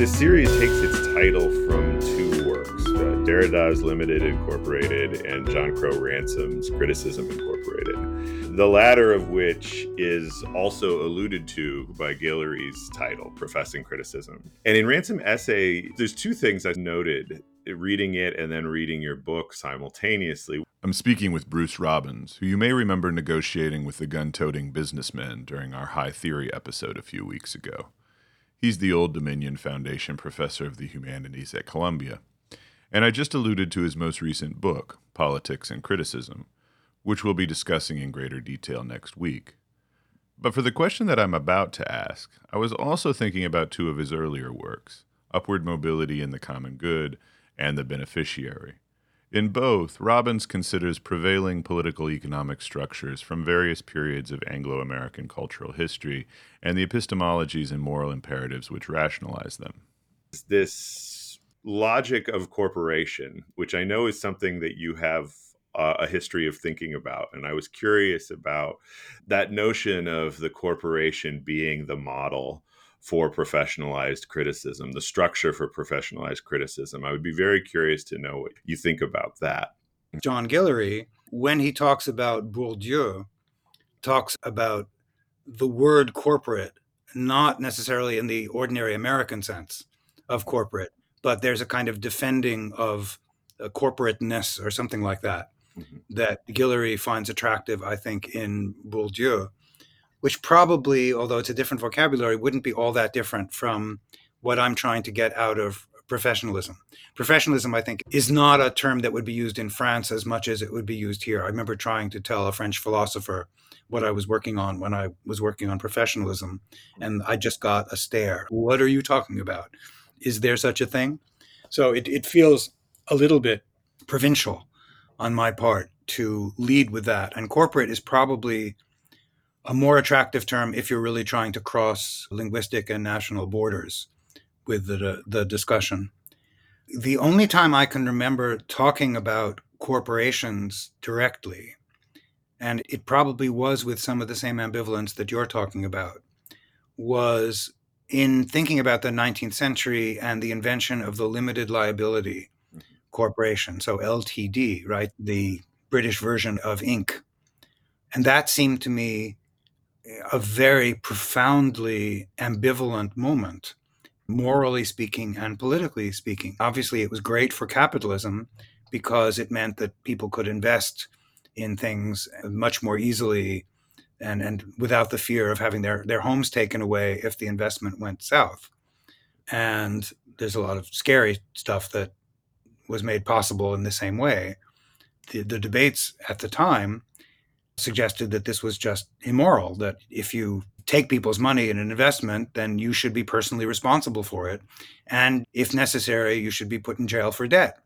This series takes its title from two works uh, Derrida's Limited Incorporated and John Crowe Ransom's Criticism Incorporated. The latter of which is also alluded to by Guillory's title, Professing Criticism. And in Ransom essay, there's two things I noted reading it and then reading your book simultaneously. I'm speaking with Bruce Robbins, who you may remember negotiating with the gun toting businessmen during our High Theory episode a few weeks ago. He's the Old Dominion Foundation professor of the humanities at Columbia. And I just alluded to his most recent book, Politics and Criticism, which we'll be discussing in greater detail next week. But for the question that I'm about to ask, I was also thinking about two of his earlier works Upward Mobility and the Common Good and The Beneficiary. In both, Robbins considers prevailing political economic structures from various periods of Anglo American cultural history and the epistemologies and moral imperatives which rationalize them. This logic of corporation, which I know is something that you have a history of thinking about. And I was curious about that notion of the corporation being the model for professionalized criticism, the structure for professionalized criticism. I would be very curious to know what you think about that. John Guillory, when he talks about Bourdieu, talks about the word corporate, not necessarily in the ordinary American sense of corporate, but there's a kind of defending of corporateness or something like that mm-hmm. that Guillory finds attractive, I think, in Bourdieu which probably, although it's a different vocabulary, wouldn't be all that different from what I'm trying to get out of professionalism. Professionalism, I think, is not a term that would be used in France as much as it would be used here. I remember trying to tell a French philosopher what I was working on when I was working on professionalism, and I just got a stare. What are you talking about? Is there such a thing? So it, it feels a little bit provincial on my part to lead with that. And corporate is probably a more attractive term if you're really trying to cross linguistic and national borders with the, the discussion. The only time I can remember talking about corporations directly, and it probably was with some of the same ambivalence that you're talking about, was in thinking about the 19th century and the invention of the limited liability corporation, so LTD, right? The British version of Inc. And that seemed to me a very profoundly ambivalent moment, morally speaking and politically speaking. Obviously, it was great for capitalism because it meant that people could invest in things much more easily and, and without the fear of having their, their homes taken away if the investment went south. And there's a lot of scary stuff that was made possible in the same way. The, the debates at the time suggested that this was just immoral, that if you take people's money in an investment, then you should be personally responsible for it. And if necessary, you should be put in jail for debt.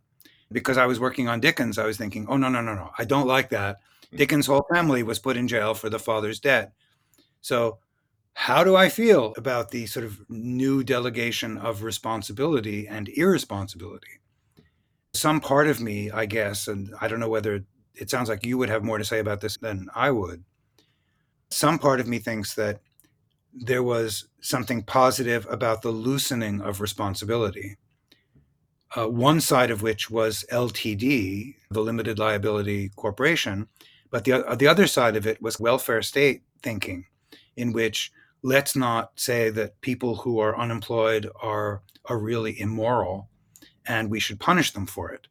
Because I was working on Dickens, I was thinking, oh, no, no, no, no, I don't like that. Hmm. Dickens' whole family was put in jail for the father's debt. So, how do I feel about the sort of new delegation of responsibility and irresponsibility? Some part of me, I guess, and I don't know whether it sounds like you would have more to say about this than I would. Some part of me thinks that there was something positive about the loosening of responsibility. Uh, one side of which was LTD, the limited liability corporation, but the, uh, the other side of it was welfare state thinking, in which let's not say that people who are unemployed are, are really immoral and we should punish them for it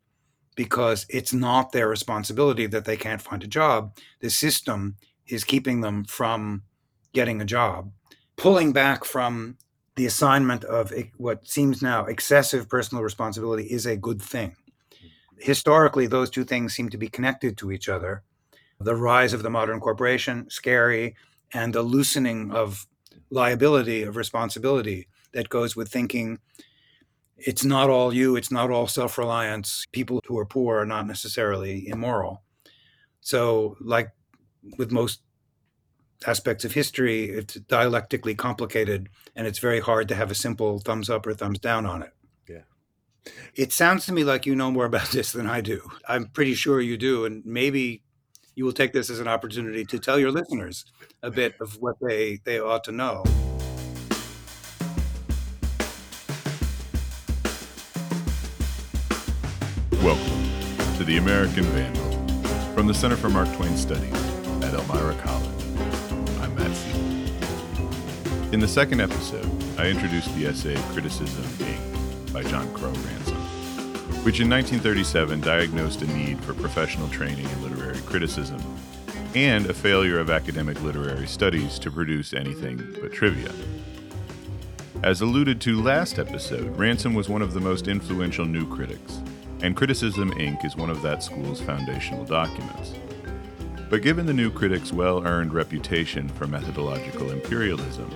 because it's not their responsibility that they can't find a job. The system is keeping them from getting a job, pulling back from the assignment of what seems now excessive personal responsibility is a good thing. Historically, those two things seem to be connected to each other. The rise of the modern corporation, scary, and the loosening of liability, of responsibility that goes with thinking it's not all you, it's not all self reliance. People who are poor are not necessarily immoral. So, like with most aspects of history, it's dialectically complicated and it's very hard to have a simple thumbs up or thumbs down on it. Yeah. It sounds to me like you know more about this than I do. I'm pretty sure you do. And maybe you will take this as an opportunity to tell your listeners a bit of what they, they ought to know. To The American Vandal from the Center for Mark Twain Studies at Elmira College. I'm Matt Seybold. In the second episode, I introduced the essay Criticism Inc. by John Crowe Ransom, which in 1937 diagnosed a need for professional training in literary criticism and a failure of academic literary studies to produce anything but trivia. As alluded to last episode, Ransom was one of the most influential new critics, and Criticism Inc. is one of that school's foundational documents. But given the new critic's well earned reputation for methodological imperialism,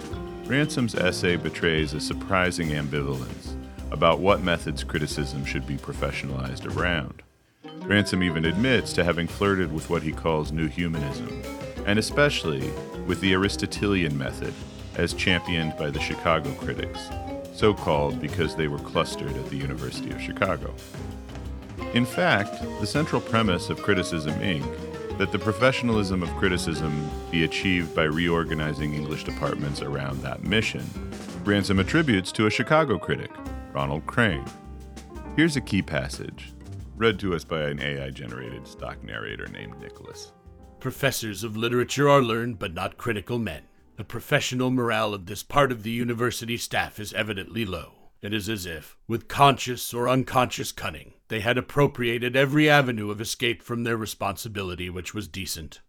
Ransom's essay betrays a surprising ambivalence about what methods criticism should be professionalized around. Ransom even admits to having flirted with what he calls New Humanism, and especially with the Aristotelian method as championed by the Chicago critics, so called because they were clustered at the University of Chicago. In fact, the central premise of Criticism Inc., that the professionalism of criticism be achieved by reorganizing English departments around that mission, Ransom attributes to a Chicago critic, Ronald Crane. Here's a key passage, read to us by an AI generated stock narrator named Nicholas. Professors of literature are learned but not critical men. The professional morale of this part of the university staff is evidently low. It is as if, with conscious or unconscious cunning, they had appropriated every avenue of escape from their responsibility which was decent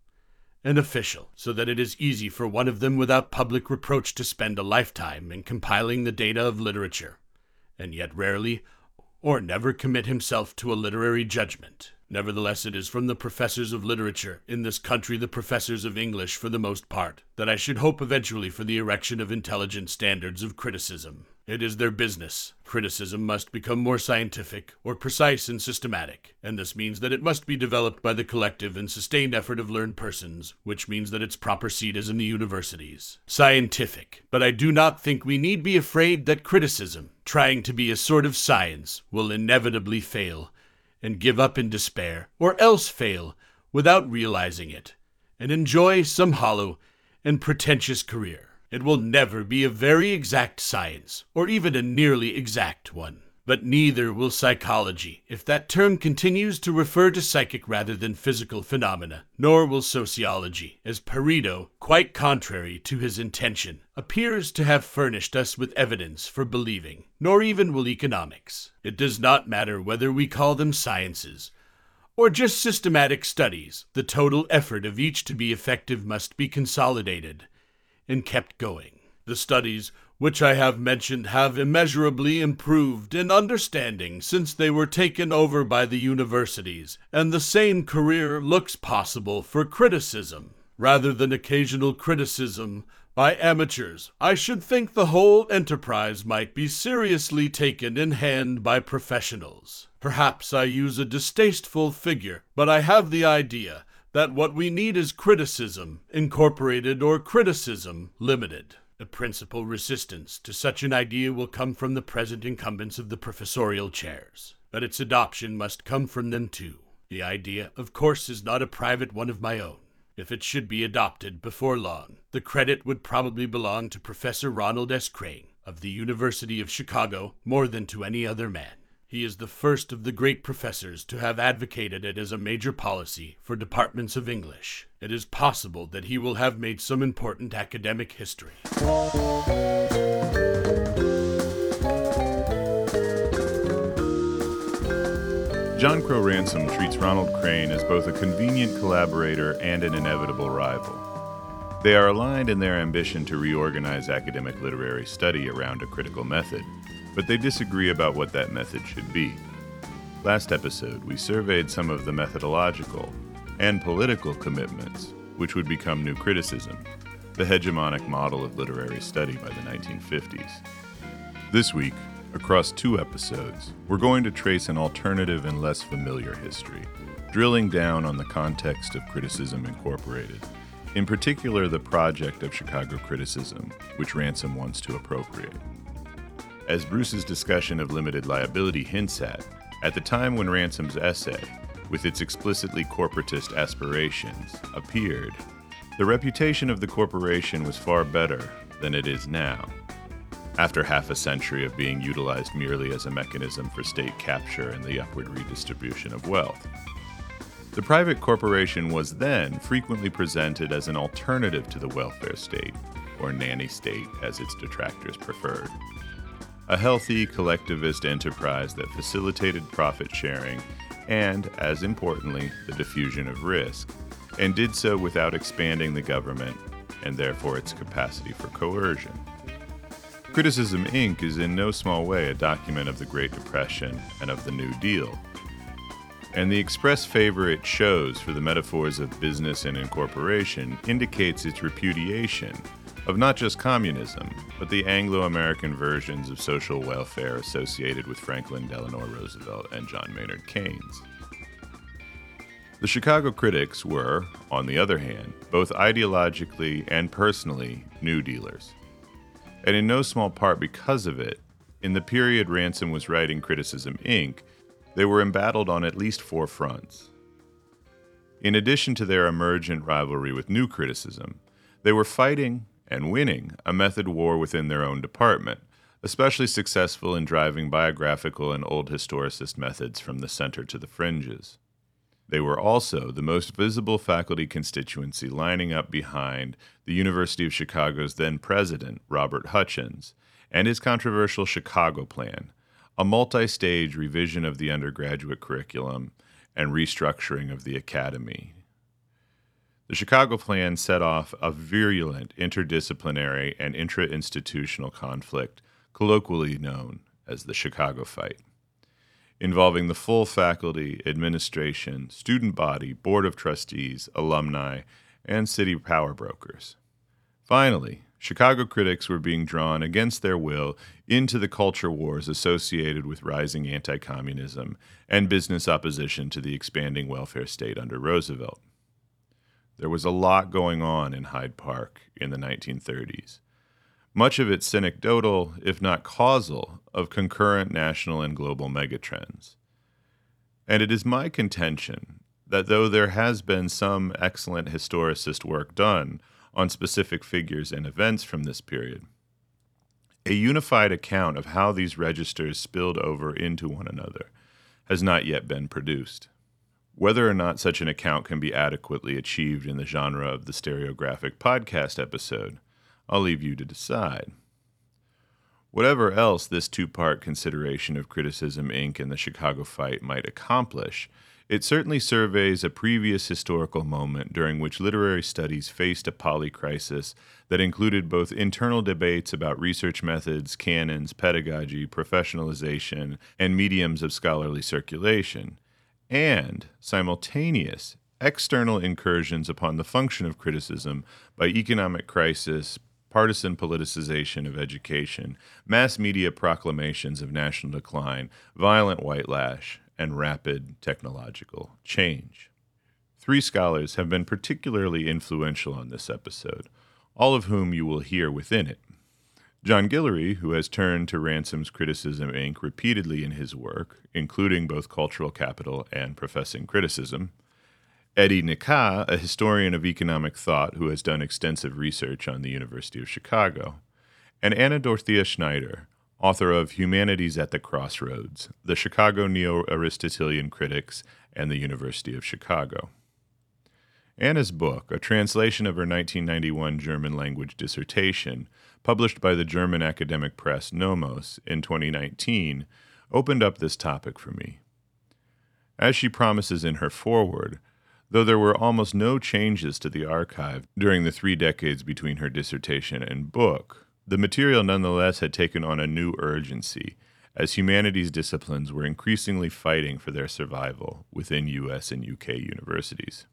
and official, so that it is easy for one of them without public reproach to spend a lifetime in compiling the data of literature, and yet rarely or never commit himself to a literary judgment. Nevertheless, it is from the professors of literature, in this country the professors of English for the most part, that I should hope eventually for the erection of intelligent standards of criticism. It is their business. Criticism must become more scientific, or precise and systematic, and this means that it must be developed by the collective and sustained effort of learned persons, which means that its proper seat is in the universities. Scientific. But I do not think we need be afraid that criticism, trying to be a sort of science, will inevitably fail and give up in despair, or else fail without realizing it, and enjoy some hollow and pretentious career. It will never be a very exact science, or even a nearly exact one. But neither will psychology, if that term continues to refer to psychic rather than physical phenomena, nor will sociology, as Pareto, quite contrary to his intention, appears to have furnished us with evidence for believing, nor even will economics. It does not matter whether we call them sciences or just systematic studies, the total effort of each to be effective must be consolidated and kept going. The studies which I have mentioned have immeasurably improved in understanding since they were taken over by the universities, and the same career looks possible for criticism. Rather than occasional criticism by amateurs, I should think the whole enterprise might be seriously taken in hand by professionals. Perhaps I use a distasteful figure, but I have the idea that what we need is criticism incorporated or criticism limited. The principal resistance to such an idea will come from the present incumbents of the professorial chairs, but its adoption must come from them too. The idea, of course, is not a private one of my own. If it should be adopted before long, the credit would probably belong to Professor Ronald S. Crane of the University of Chicago more than to any other man. He is the first of the great professors to have advocated it as a major policy for departments of English. It is possible that he will have made some important academic history. John Crowe Ransom treats Ronald Crane as both a convenient collaborator and an inevitable rival. They are aligned in their ambition to reorganize academic literary study around a critical method, but they disagree about what that method should be. Last episode, we surveyed some of the methodological and political commitments which would become new criticism, the hegemonic model of literary study by the 1950s. This week, across two episodes, we're going to trace an alternative and less familiar history, drilling down on the context of Criticism Incorporated, in particular the project of Chicago criticism, which Ransom wants to appropriate. As Bruce's discussion of limited liability hints at, at the time when Ransom's essay, with its explicitly corporatist aspirations, appeared, the reputation of the corporation was far better than it is now. after half a century of being utilized merely as a mechanism for state capture and the upward redistribution of wealth. The private corporation was then frequently presented as an alternative to the welfare state, or nanny state as its detractors preferred. A healthy collectivist enterprise that facilitated profit sharing and, as importantly, the diffusion of risk, and did so without expanding the government and therefore its capacity for coercion. Criticism Inc. is in no small way a document of the Great Depression and of the New Deal. And the express favor it shows for the metaphors of business and incorporation indicates its repudiation of not just communism, but the Anglo American versions of social welfare associated with Franklin Delano Roosevelt and John Maynard Keynes. The Chicago critics were, on the other hand, both ideologically and personally New Dealers. And in no small part because of it, in the period Ransom was writing Criticism Inc., they were embattled on at least four fronts. In addition to their emergent rivalry with New Criticism, they were fighting and winning a method war within their own department, especially successful in driving biographical and old historicist methods from the center to the fringes. They were also the most visible faculty constituency lining up behind the University of Chicago's then president, Robert Hutchins, and his controversial Chicago Plan, a multi stage revision of the undergraduate curriculum and restructuring of the academy. The Chicago Plan set off a virulent interdisciplinary and intra institutional conflict, colloquially known as the Chicago Fight involving the full faculty, administration, student body, board of trustees, alumni, and city power brokers. Finally, Chicago critics were being drawn against their will into the culture wars associated with rising anti communism and business opposition to the expanding welfare state under Roosevelt. There was a lot going on in Hyde Park in the 1930s much of it synecdotal, if not causal, of concurrent national and global megatrends. And it is my contention that though there has been some excellent historicist work done on specific figures and events from this period, a unified account of how these registers spilled over into one another has not yet been produced. Whether or not such an account can be adequately achieved in the genre of the stereographic podcast episode I'll leave you to decide. Whatever else this two part consideration of Criticism Inc. and the Chicago fight might accomplish, it certainly surveys a previous historical moment during which literary studies faced a polycrisis that included both internal debates about research methods, canons, pedagogy, professionalization, and mediums of scholarly circulation, and simultaneous external incursions upon the function of criticism by economic crisis, partisan politicization of education, mass media proclamations of national decline, violent white lash, and rapid technological change. Three scholars have been particularly influential on this episode, all of whom you will hear within it. John Guillory, who has turned to Ransom's Criticism Inc. repeatedly in his work, including both Cultural Capital and Professing Criticism, Eddie Nik-Khah, a historian of economic thought who has done extensive research on the University of Chicago, and Anna Dorothea Schneider, author of Humanities at the Crossroads The Chicago Neo Aristotelian Critics and the University of Chicago. Anna's book, a translation of her 1991 German language dissertation, published by the German academic press Nomos in 2019, opened up this topic for me. As she promises in her foreword, Though there were almost no changes to the archive during the three decades between her dissertation and book, the material nonetheless had taken on a new urgency as humanities disciplines were increasingly fighting for their survival within US and UK universities.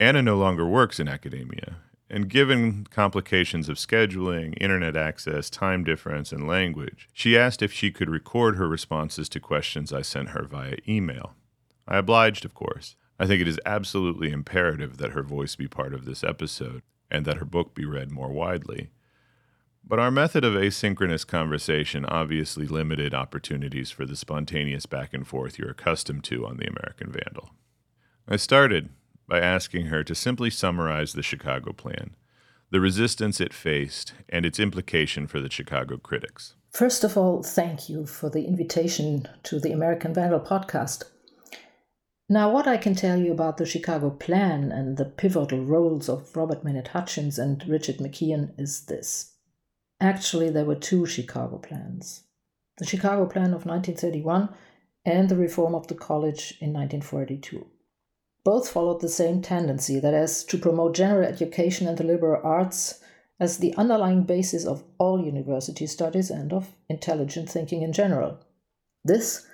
Anna no longer works in academia, and given complications of scheduling, internet access, time difference, and language, she asked if she could record her responses to questions I sent her via email. I obliged, of course, I think it is absolutely imperative that her voice be part of this episode and that her book be read more widely. But our method of asynchronous conversation obviously limited opportunities for the spontaneous back and forth you're accustomed to on the American Vandal. I started by asking her to simply summarize the Chicago Plan, the resistance it faced, and its implication for the Chicago critics. First of all, thank you for the invitation to the American Vandal podcast. Now, what I can tell you about the Chicago Plan and the pivotal roles of Robert Maynard Hutchins and Richard McKeon is this. Actually, there were two Chicago plans the Chicago Plan of 1931 and the reform of the college in 1942. Both followed the same tendency, that is, to promote general education and the liberal arts as the underlying basis of all university studies and of intelligent thinking in general. This,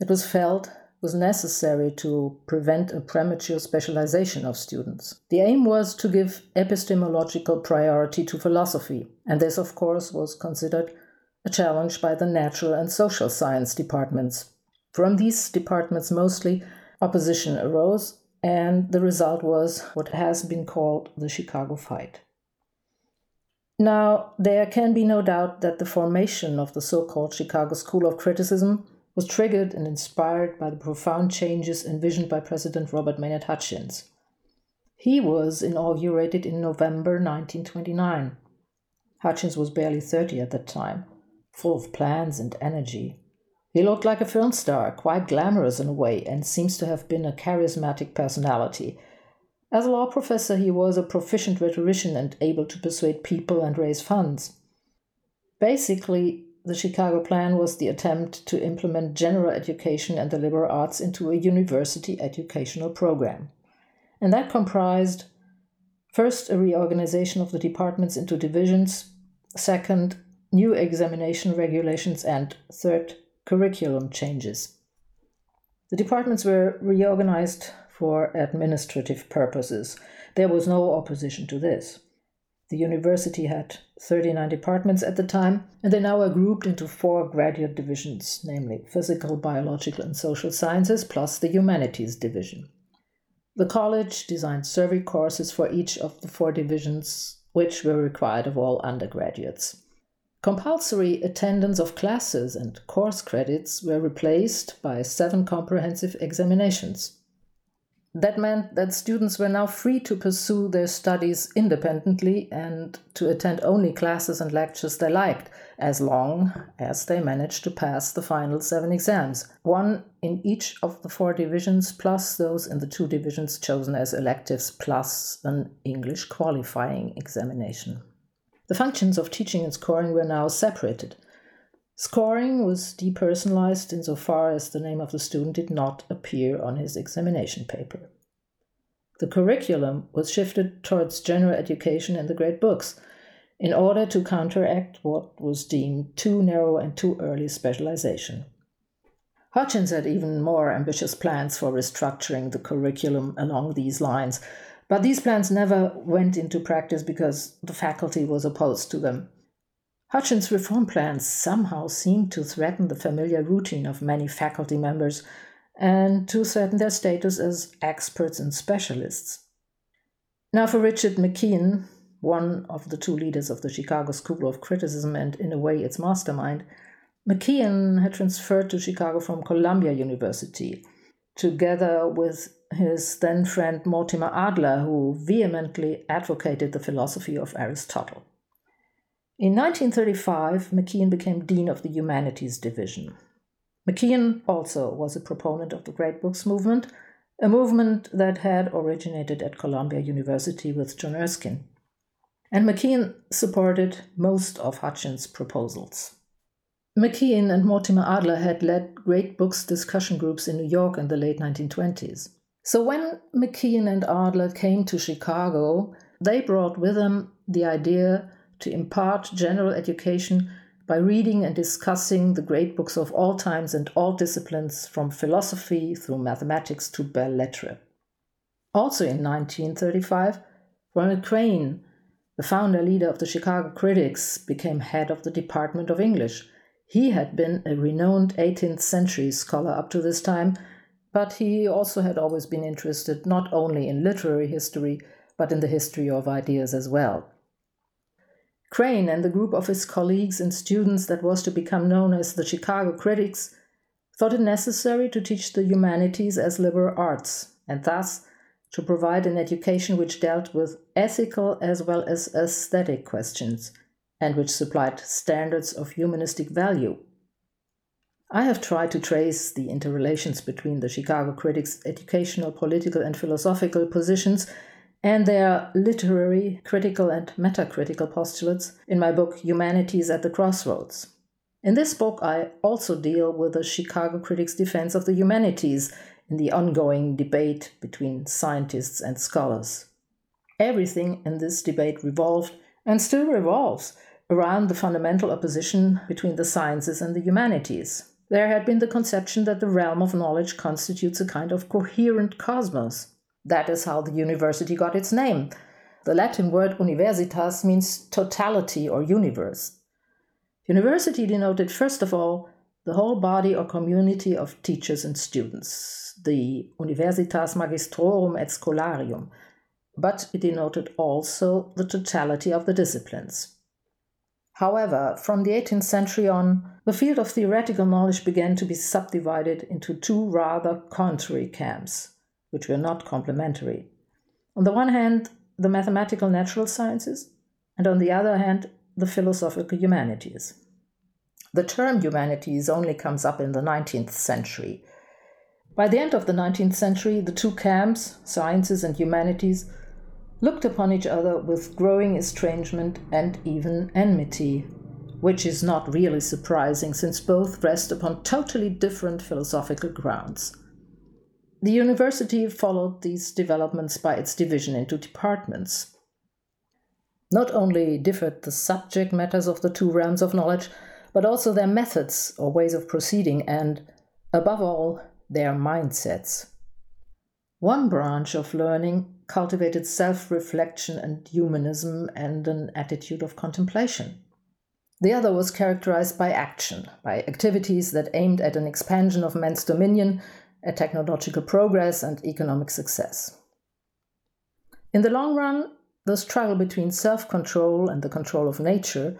it was felt, was necessary to prevent a premature specialization of students. The aim was to give epistemological priority to philosophy, and this, of course, was considered a challenge by the natural and social science departments. From these departments, mostly, opposition arose, and the result was what has been called the Chicago Fight. Now, there can be no doubt that the formation of the so called Chicago School of Criticism was triggered and inspired by the profound changes envisioned by President Robert Maynard Hutchins. He was inaugurated in November 1929. Hutchins was barely 30 at that time, full of plans and energy. He looked like a film star, quite glamorous in a way, and seems to have been a charismatic personality as a law professor, he was a proficient rhetorician and able to persuade people and raise funds. Basically, the Chicago Plan was the attempt to implement general education and the liberal arts into a university educational program. And that comprised first, a reorganization of the departments into divisions, second, new examination regulations, and third, curriculum changes. The departments were reorganized for administrative purposes. There was no opposition to this. The university had 39 departments at the time, and they now are grouped into four graduate divisions, namely physical, biological, and social sciences, plus the humanities division. The college designed survey courses for each of the four divisions, which were required of all undergraduates. Compulsory attendance of classes and course credits were replaced by seven comprehensive examinations. That meant that students were now free to pursue their studies independently and to attend only classes and lectures they liked, as long as they managed to pass the final seven exams, one in each of the four divisions, plus those in the two divisions chosen as electives, plus an English qualifying examination. The functions of teaching and scoring were now separated. Scoring was depersonalized insofar as the name of the student did not appear on his examination paper. The curriculum was shifted towards general education and the great books in order to counteract what was deemed too narrow and too early specialization. Hutchins had even more ambitious plans for restructuring the curriculum along these lines, but these plans never went into practice because the faculty was opposed to them. Hutchins' reform plans somehow seemed to threaten the familiar routine of many faculty members and to threaten their status as experts and specialists. Now, for Richard McKeon, one of the two leaders of the Chicago School of Criticism and, in a way, its mastermind, McKeon had transferred to Chicago from Columbia University, together with his then friend Mortimer Adler, who vehemently advocated the philosophy of Aristotle. In 1935, McKeon became Dean of the Humanities Division. McKeon also was a proponent of the Great Books movement, a movement that had originated at Columbia University with John Erskine. And McKeon supported most of Hutchins' proposals. McKeon and Mortimer Adler had led Great Books discussion groups in New York in the late 1920s. So when McKeon and Adler came to Chicago, they brought with them the idea to impart general education by reading and discussing the great books of all times and all disciplines, from philosophy through mathematics to belles lettres. Also in 1935, Ronald Crane, the founder leader of the Chicago Critics, became head of the Department of English. He had been a renowned 18th century scholar up to this time, but he also had always been interested not only in literary history, but in the history of ideas as well. Crane and the group of his colleagues and students that was to become known as the Chicago Critics thought it necessary to teach the humanities as liberal arts, and thus to provide an education which dealt with ethical as well as aesthetic questions and which supplied standards of humanistic value. I have tried to trace the interrelations between the Chicago critics' educational, political, and philosophical positions and their literary, critical, and metacritical postulates in my book Humanities at the Crossroads. In this book, I also deal with the Chicago critics' defense of the humanities in the ongoing debate between scientists and scholars. Everything in this debate revolved and still revolves around the fundamental opposition between the sciences and the humanities. There had been the conception that the realm of knowledge constitutes a kind of coherent cosmos, that is how the university got its name. The Latin word universitas means totality or universe. University denoted, first of all, the whole body or community of teachers and students, the Universitas Magistrorum et Scholarium, but it denoted also the totality of the disciplines. However, from the 18th century on, the field of theoretical knowledge began to be subdivided into two rather contrary camps which were not complementary. On the one hand, the mathematical natural sciences, and on the other hand, the philosophical humanities. The term humanities only comes up in the 19th century. By the end of the 19th century, the two camps, sciences and humanities, looked upon each other with growing estrangement and even enmity, which is not really surprising since both rest upon totally different philosophical grounds. The university followed these developments by its division into departments. Not only differed the subject matters of the two realms of knowledge, but also their methods or ways of proceeding, and, above all, their mindsets. One branch of learning cultivated self reflection and humanism and an attitude of contemplation. The other was characterized by action, by activities that aimed at an expansion of man's dominion a technological progress and economic success. In the long run, the struggle between self control and the control of nature,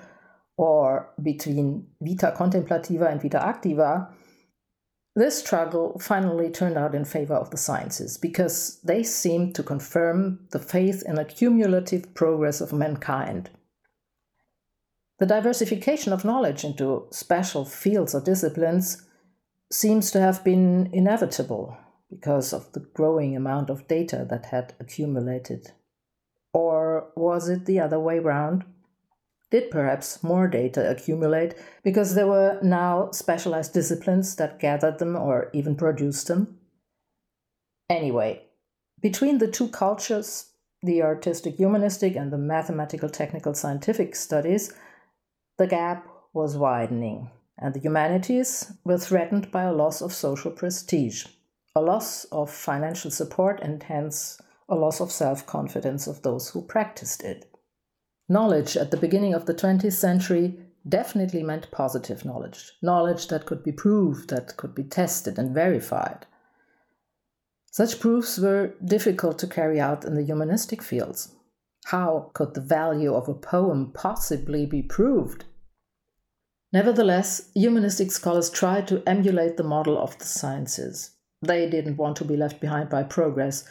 or between vita contemplativa and vita activa, this struggle finally turned out in favor of the sciences because they seemed to confirm the faith in a cumulative progress of mankind. The diversification of knowledge into special fields or disciplines seems to have been inevitable because of the growing amount of data that had accumulated. Or was it the other way round? Did perhaps more data accumulate because there were now specialized disciplines that gathered them or even produced them? Anyway, between the two cultures, the artistic humanistic and the mathematical technical scientific studies, the gap was widening and the humanities were threatened by a loss of social prestige, a loss of financial support, and hence a loss of self confidence of those who practiced it. Knowledge at the beginning of the 20th century definitely meant positive knowledge, knowledge that could be proved, that could be tested and verified. Such proofs were difficult to carry out in the humanistic fields. How could the value of a poem possibly be proved? Nevertheless, humanistic scholars tried to emulate the model of the sciences. They didn't want to be left behind by progress.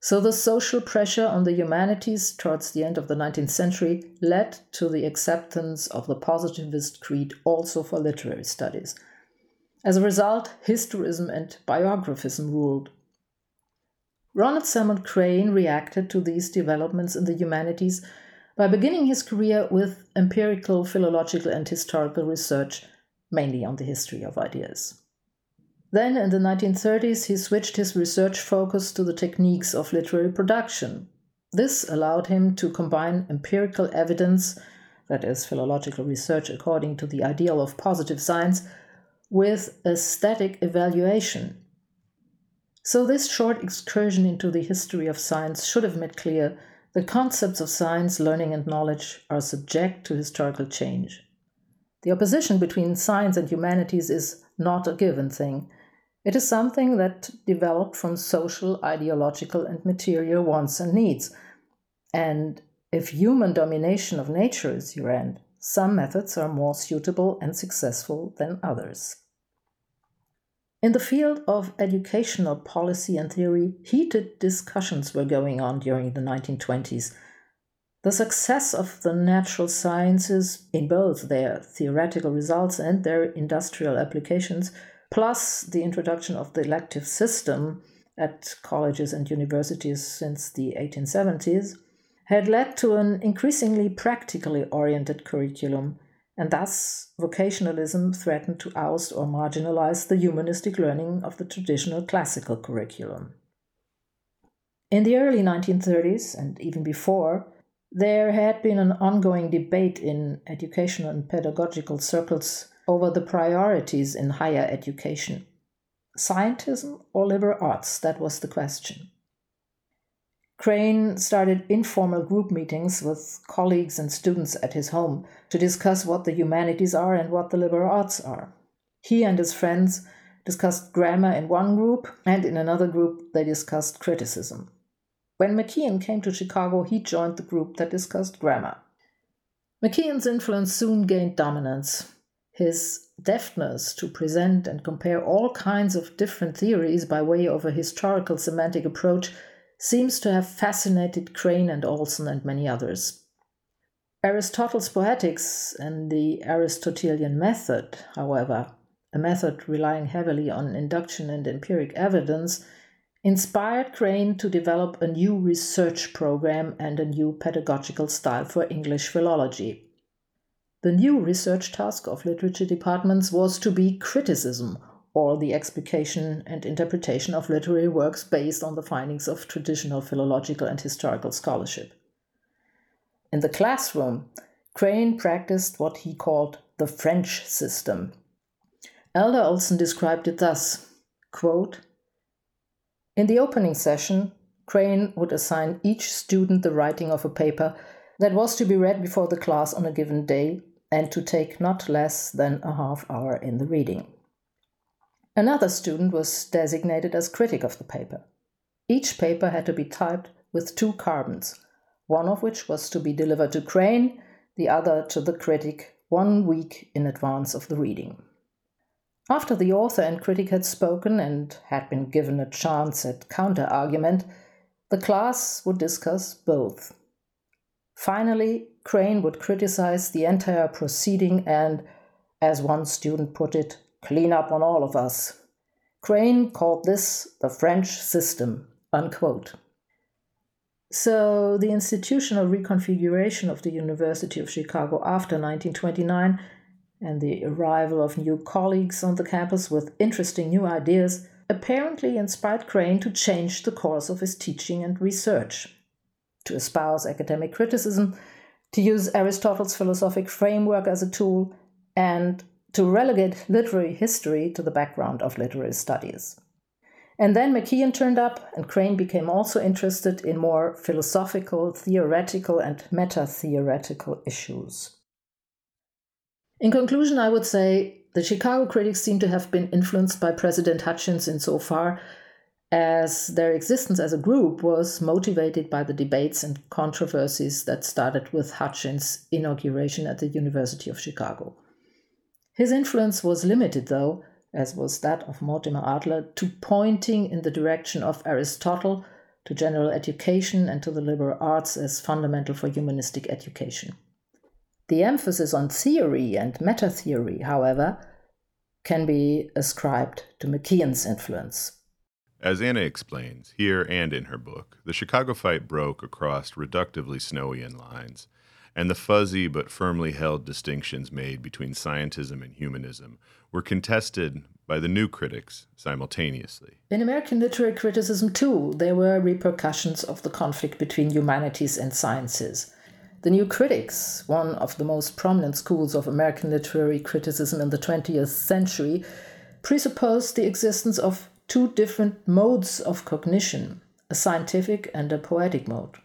So the social pressure on the humanities towards the end of the 19th century led to the acceptance of the positivist creed also for literary studies. As a result, historism and biographism ruled. Ronald Salmon Crane reacted to these developments in the humanities by beginning his career with empirical, philological, and historical research, mainly on the history of ideas. Then, in the 1930s, he switched his research focus to the techniques of literary production. This allowed him to combine empirical evidence, that is, philological research according to the ideal of positive science, with aesthetic evaluation. So, this short excursion into the history of science should have made clear the concepts of science, learning, and knowledge are subject to historical change. The opposition between science and humanities is not a given thing. It is something that developed from social, ideological, and material wants and needs. And if human domination of nature is your end, some methods are more suitable and successful than others. In the field of educational policy and theory, heated discussions were going on during the 1920s. The success of the natural sciences in both their theoretical results and their industrial applications, plus the introduction of the elective system at colleges and universities since the 1870s, had led to an increasingly practically oriented curriculum, and thus vocationalism threatened to oust or marginalize the humanistic learning of the traditional classical curriculum. In the early 1930s, and even before, there had been an ongoing debate in educational and pedagogical circles over the priorities in higher education. Scientism or liberal arts? That was the question. Crane started informal group meetings with colleagues and students at his home to discuss what the humanities are and what the liberal arts are. He and his friends discussed grammar in one group, and in another group, they discussed criticism. When McKeon came to Chicago, he joined the group that discussed grammar. McKeon's influence soon gained dominance. His deftness to present and compare all kinds of different theories by way of a historical semantic approach seems to have fascinated Crane and Olson and many others. Aristotle's Poetics and the Aristotelian method, however, a method relying heavily on induction and empiric evidence, inspired Crane to develop a new research program and a new pedagogical style for English philology. The new research task of literature departments was to be criticism or the explication and interpretation of literary works based on the findings of traditional philological and historical scholarship. In the classroom, Crane practiced what he called the French system. Elder Olson described it thus quote, In the opening session, Crane would assign each student the writing of a paper that was to be read before the class on a given day and to take not less than a half hour in the reading. Another student was designated as critic of the paper. Each paper had to be typed with two carbons, one of which was to be delivered to Crane, the other to the critic one week in advance of the reading. After the author and critic had spoken and had been given a chance at counter argument, the class would discuss both. Finally, Crane would criticize the entire proceeding and, as one student put it, clean up on all of us. Crane called this the French system. Unquote. So, the institutional reconfiguration of the University of Chicago after 1929 and the arrival of new colleagues on the campus with interesting new ideas apparently inspired Crane to change the course of his teaching and research, to espouse academic criticism, to use Aristotle's philosophic framework as a tool, and to relegate literary history to the background of literary studies. And then McKeon turned up, and Crane became also interested in more philosophical, theoretical, and meta theoretical issues. In conclusion, I would say the Chicago critics seem to have been influenced by President Hutchins insofar as their existence as a group was motivated by the debates and controversies that started with Hutchins' inauguration at the University of Chicago. His influence was limited, though, as was that of Mortimer Adler, to pointing in the direction of Aristotle, to general education, and to the liberal arts as fundamental for humanistic education. The emphasis on theory and meta theory, however, can be ascribed to McKeon's influence. As Anna explains, here and in her book, the Chicago fight broke across reductively Snowian lines and the fuzzy but firmly held distinctions made between scientism and humanism were contested by the new critics simultaneously. In American literary criticism, too, there were repercussions of the conflict between humanities and sciences. The New Critics, one of the most prominent schools of American literary criticism in the 20th century, presupposed the existence of two different modes of cognition a scientific and a poetic mode.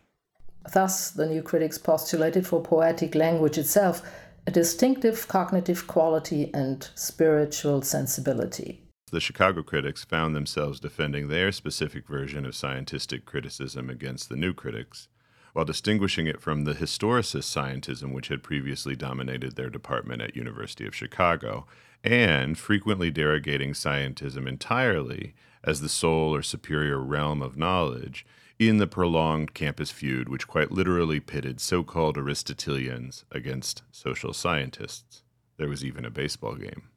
Thus, the new critics postulated for poetic language itself a distinctive cognitive quality and spiritual sensibility. The Chicago critics found themselves defending their specific version of scientistic criticism against the new critics, while distinguishing it from the historicist scientism which had previously dominated their department at University of Chicago, and frequently derogating scientism entirely as the sole or superior realm of knowledge in the prolonged campus feud which quite literally pitted so-called Aristotelians against social scientists. There was even a baseball game.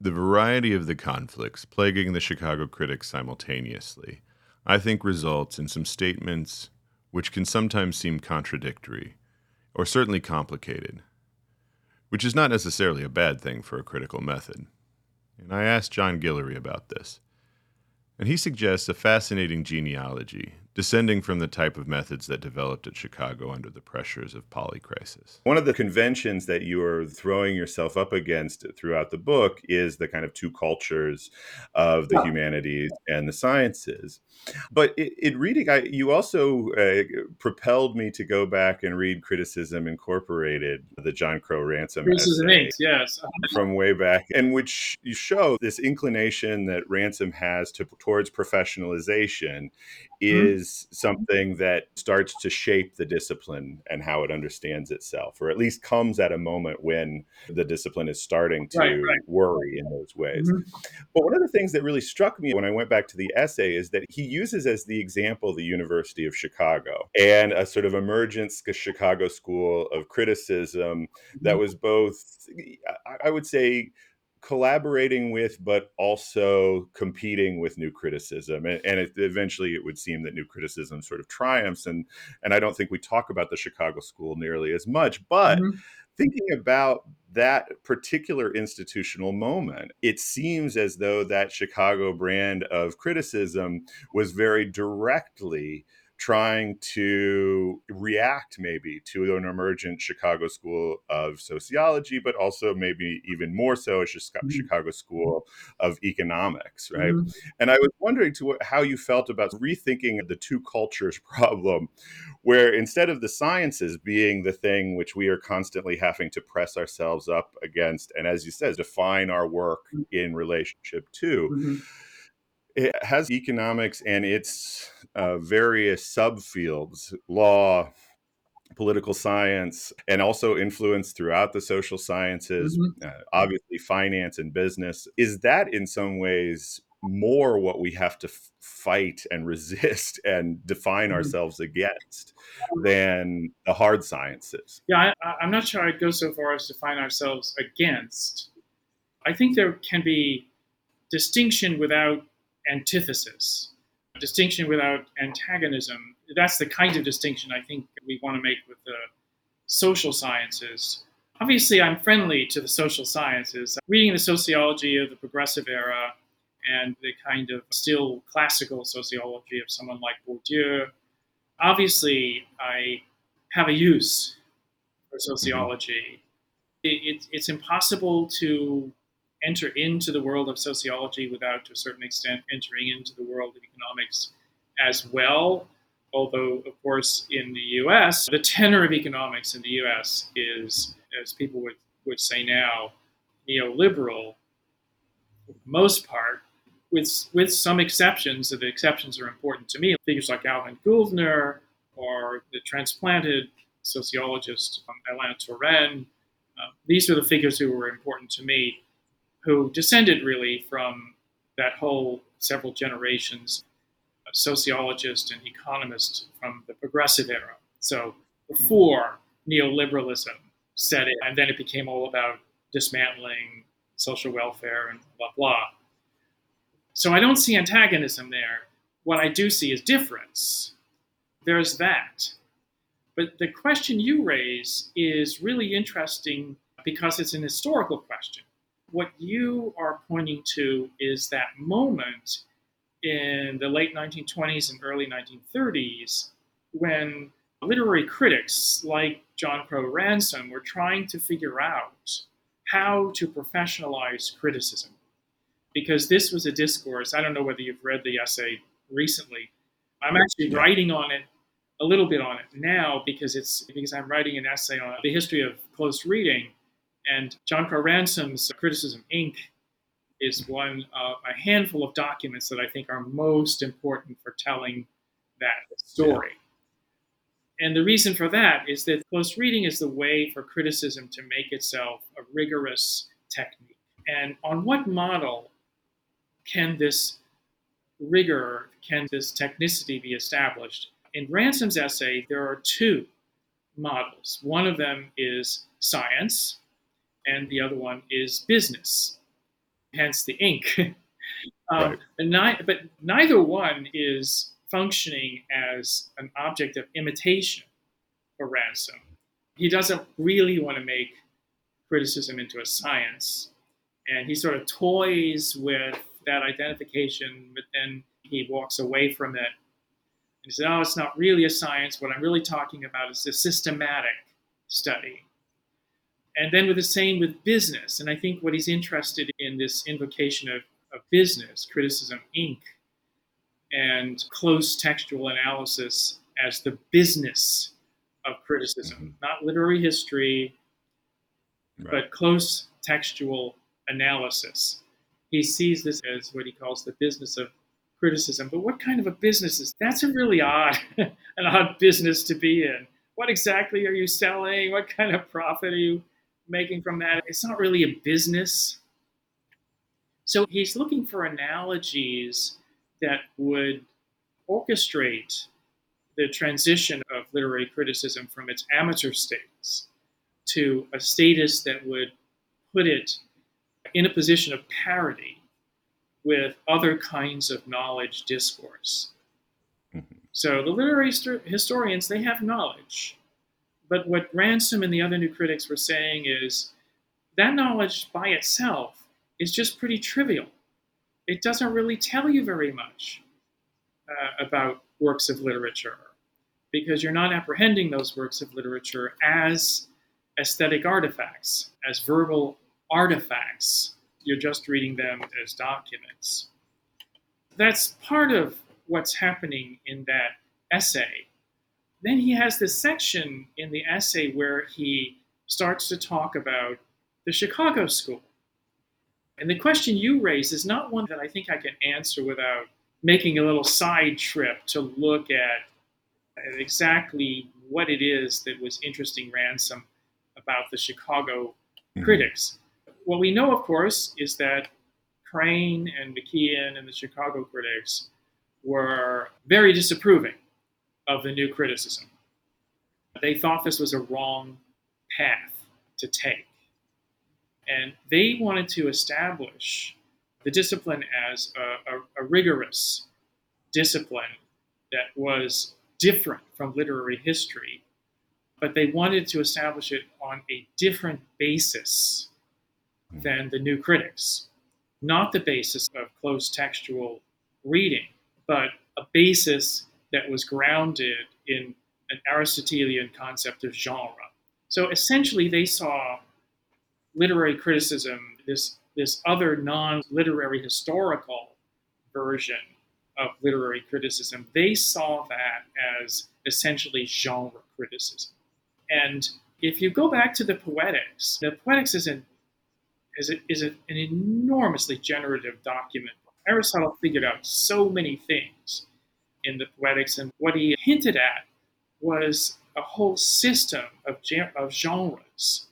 The variety of the conflicts plaguing the Chicago critics simultaneously, I think, results in some statements which can sometimes seem contradictory, or certainly complicated, which is not necessarily a bad thing for a critical method. And I asked John Guillory about this. And he suggests a fascinating genealogy descending from the type of methods that developed at Chicago under the pressures of polycrisis. One of the conventions that you are throwing yourself up against throughout the book is the kind of two cultures of the humanities and the sciences. But in reading, I, you also uh, propelled me to go back and read Criticism Incorporated, the John Crowe Ransom Criticism essay yes, from way back, in which you show this inclination that Ransom has to, towards professionalization mm-hmm. is is something that starts to shape the discipline and how it understands itself, or at least comes at a moment when the discipline is starting to right, right. worry in those ways. Mm-hmm. But one of the things that really struck me when I went back to the essay is that he uses as the example the University of Chicago and a sort of emergent Chicago school of criticism that mm-hmm. was both, I would say, collaborating with, but also competing with new criticism. And, and it, eventually, it would seem that new criticism sort of triumphs. And and I don't think we talk about the Chicago School nearly as much. But mm-hmm. thinking about that particular institutional moment, it seems as though that Chicago brand of criticism was very directly trying to react maybe to an emergent Chicago School of Sociology, but also maybe even more so a mm-hmm. Chicago School of Economics, right? Mm-hmm. And I was wondering to what, how you felt about rethinking the two cultures problem, where instead of the sciences being the thing which we are constantly having to press ourselves up against, and as you said, define our work mm-hmm. in relationship to. Mm-hmm it has economics and its uh, various subfields law political science and also influence throughout the social sciences mm-hmm. uh, obviously finance and business is that in some ways more what we have to f- fight and resist and define mm-hmm. ourselves against than the hard sciences yeah I, i'm not sure i'd go so far as to find ourselves against i think there can be distinction without antithesis, distinction without antagonism. That's the kind of distinction I think we want to make with the social sciences. Obviously, I'm friendly to the social sciences. Reading the sociology of the progressive era and the kind of still classical sociology of someone like Bourdieu, obviously, I have a use for mm-hmm. sociology. It, it, it's impossible to enter into the world of sociology without, to a certain extent, entering into the world of economics as well. Although, of course, in the US, the tenor of economics in the US is, as people would, would say now, neoliberal, for the most part, with, with some exceptions. The exceptions are important to me. Figures like Alvin Gouldner or the transplanted sociologist um, Alain Touraine. Uh, these are the figures who were important to me who descended really from that whole several generations of sociologists and economists from the progressive era. So before neoliberalism set in, and then it became all about dismantling social welfare and blah, blah. So I don't see antagonism there. What I do see is difference. There's that. But the question you raise is really interesting because it's an historical question what you are pointing to is that moment in the late 1920s and early 1930s when literary critics like John Crowe Ransom were trying to figure out how to professionalize criticism. Because this was a discourse, I don't know whether you've read the essay recently. I'm actually writing on it a little bit on it now because it's because I'm writing an essay on the history of close reading and John Crowe Ransom's Criticism Inc. is one of a handful of documents that I think are most important for telling that story. And the reason for that is that close reading is the way for criticism to make itself a rigorous technique. And on what model can this rigor, can this technicity be established? In Ransom's essay, there are two models. One of them is science, and the other one is business, hence the ink. um, right. but neither one is functioning as an object of imitation for Ransom. He doesn't really want to make criticism into a science, and he sort of toys with that identification, but then he walks away from it he said, Oh, it's not really a science. What I'm really talking about is a systematic study. And then with the same with business. And I think what he's interested in this invocation of, of business, criticism, Inc., and close textual analysis as the business of criticism, mm-hmm. not literary history, right. but close textual analysis. He sees this as what he calls the business of criticism. But what kind of a business is that's a really odd, an odd business to be in. What exactly are you selling? What kind of profit are you making from that? It's not really a business. So he's looking for analogies that would orchestrate the transition of literary criticism from its amateur status to a status that would put it in a position of parity with other kinds of knowledge discourse. Mm-hmm. So the literary historians, they have knowledge. But what Ransom and the other new critics were saying is that knowledge by itself is just pretty trivial. It doesn't really tell you very much uh, about works of literature because you're not apprehending those works of literature as aesthetic artifacts, as verbal artifacts you're just reading them as documents. That's part of what's happening in that essay. Then he has this section in the essay where he starts to talk about the Chicago School. And the question you raise is not one that I think I can answer without making a little side trip to look at exactly what it is that was interesting Ransom about the Chicago mm-hmm. critics what we know, of course, is that Crane and McKeon and the Chicago critics were very disapproving of the new criticism. They thought this was a wrong path to take. And they wanted to establish the discipline as a, a, a rigorous discipline that was different from literary history, but they wanted to establish it on a different basis hmm. than the new critics. Not the basis of close textual reading, but a basis that was grounded in an Aristotelian concept of genre. So essentially, they saw literary criticism, this, this other non literary historical version of literary criticism, they saw that as essentially genre criticism. And if you go back to the Poetics, the Poetics is an is, a, is a, an enormously generative document. Aristotle figured out so many things in the Poetics, and what he hinted at was a whole system of, of genres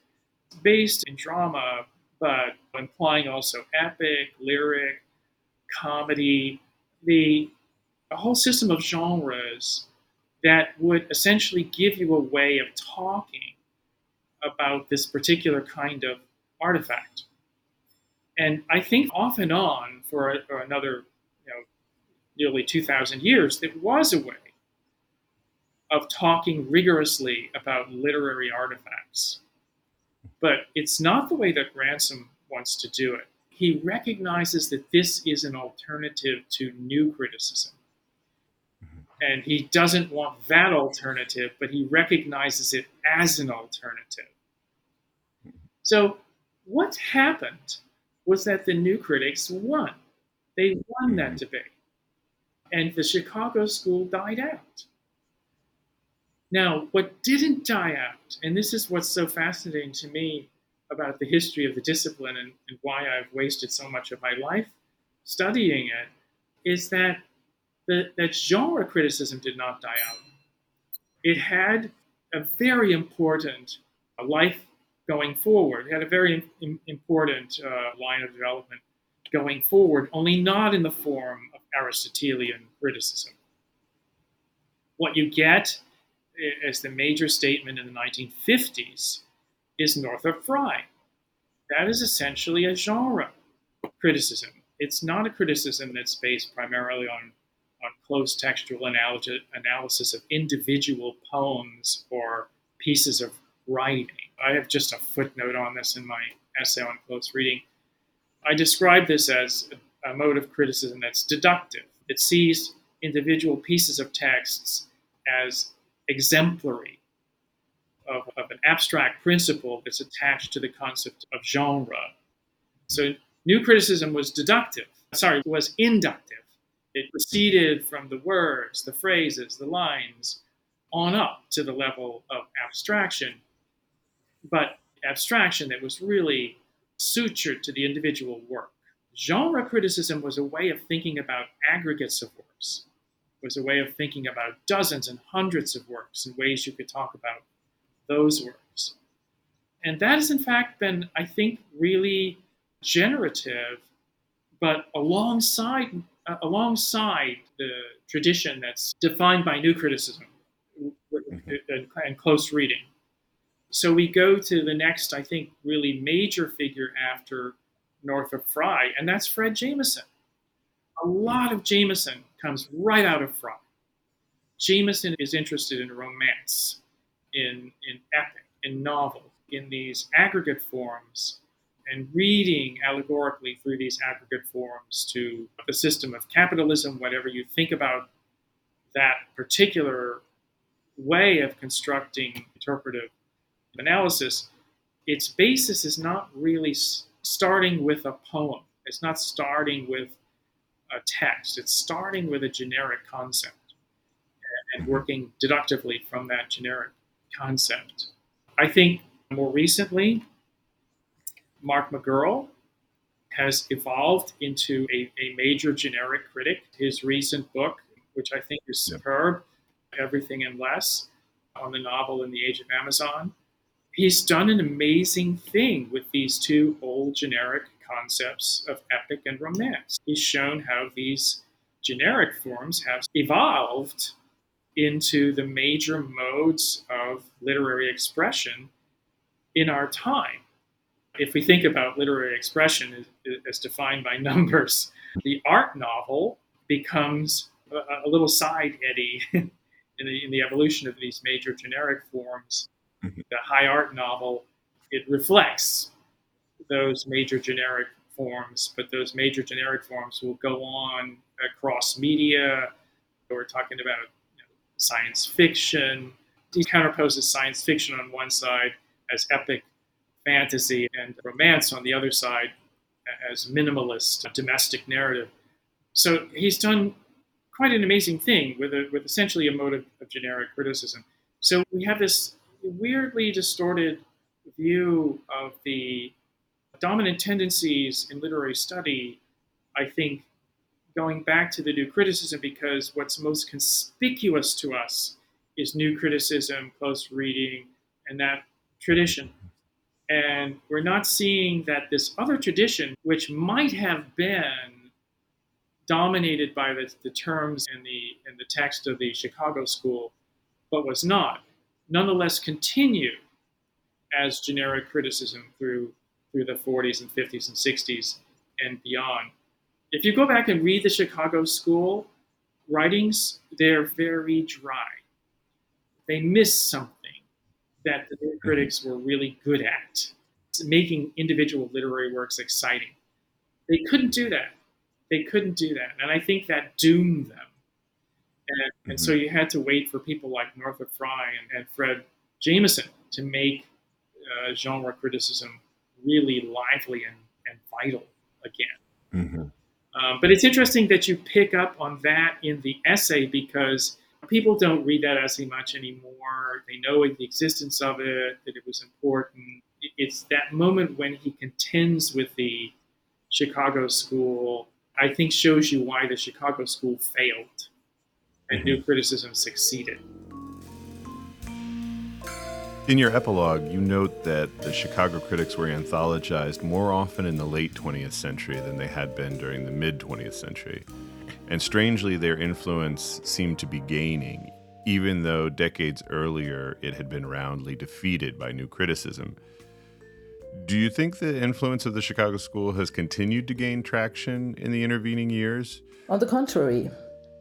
based in drama, but implying also epic, lyric, comedy, the a whole system of genres that would essentially give you a way of talking about this particular kind of artifact. And I think off and on for, for another, nearly 2,000 years, there was a way of talking rigorously about literary artifacts. But it's not the way that Ransom wants to do it. He recognizes that this is an alternative to new criticism. Mm-hmm. And he doesn't want that alternative, but he recognizes it as an alternative. Mm-hmm. So, what happened was that the new critics won. They won that mm-hmm. debate. And the Chicago school died out. Now, what didn't die out, and this is what's so fascinating to me about the history of the discipline and, and why I've wasted so much of my life studying it, is that the, that genre criticism did not die out. it had a very important life going forward. It had a very important uh, line of development going forward, only not in the form Aristotelian criticism. What you get eh, as the major statement in the 1950s is Northrop Frye. That is essentially a genre criticism. It's not a criticism that's based primarily on, on close textual analysis of individual poems or pieces of writing. I have just a footnote on this in my essay on close reading. I describe this as a, mode of criticism that's deductive. It sees individual pieces of texts as exemplary of, of an abstract principle that's attached to the concept of genre. So new criticism was deductive, sorry, was inductive. It proceeded from the words, the phrases, the lines on up to the level of abstraction, but abstraction that was really sutured to the individual work. Genre criticism was a way of thinking about aggregates of works was a way of thinking about dozens and hundreds of works and ways you could talk about those works. And that has, in fact, been, I think, really generative, but alongside, uh, alongside the tradition that's defined by new criticism mm-hmm. and, and close reading. So we go to the next, I think, really major figure after Northrop Frye, and that's Fred Jameson a lot of Jameson comes right out of Frye. Jameson is interested in romance, in, in epic, in novel, in these aggregate forms, and reading allegorically through these aggregate forms to the system of capitalism, whatever you think about that particular way of constructing interpretive analysis, its basis is not really starting with a poem. It's not starting with a text. It's starting with a generic concept and working deductively from that generic concept. I think more recently, Mark McGurl has evolved into a, a major generic critic. His recent book, which I think is superb, Everything and Less, on the novel In the Age of Amazon, he's done an amazing thing with these two old generic concepts of epic and romance. He's shown how these generic forms have evolved into the major modes of literary expression in our time. If we think about literary expression as, defined by numbers, the art novel becomes a, a little side eddy in the, in the evolution of these major generic forms. Mm-hmm. The high art novel, it reflects those major generic forms, but those major generic forms will go on across media. We're talking about you know, science fiction. He counterposes science fiction on one side as epic fantasy and romance on the other side as minimalist domestic narrative. So he's done quite an amazing thing with, a, with essentially a mode of, of generic criticism. So we have this weirdly distorted view of the dominant tendencies in literary study, I think, going back to the new criticism, because what's most conspicuous to us is new criticism, close reading, and that tradition. And we're not seeing that this other tradition, which might have been dominated by the, the terms and the in the text of the Chicago School, but was not, nonetheless continue as generic criticism through through the 40s and 50s and 60s and beyond. If you go back and read the Chicago School writings, they're very dry. They miss something that the mm-hmm. critics were really good at, making individual literary works exciting. They couldn't do that. They couldn't do that. And I think that doomed them. And, mm-hmm. and so you had to wait for people like Northrop Frye and, and Fred Jameson to make uh, genre criticism really lively and, and vital again. Mm-hmm. Um, but it's interesting that you pick up on that in the essay because people don't read that essay much anymore. They know the existence of it, that it was important. It's that moment when he contends with the Chicago school, I think shows you why the Chicago school failed and mm-hmm. new criticism succeeded. In your epilogue, you note that the Chicago critics were anthologized more often in the late 20th century than they had been during the mid 20th century. And strangely, their influence seemed to be gaining, even though decades earlier it had been roundly defeated by new criticism. Do you think the influence of the Chicago School has continued to gain traction in the intervening years? On the contrary,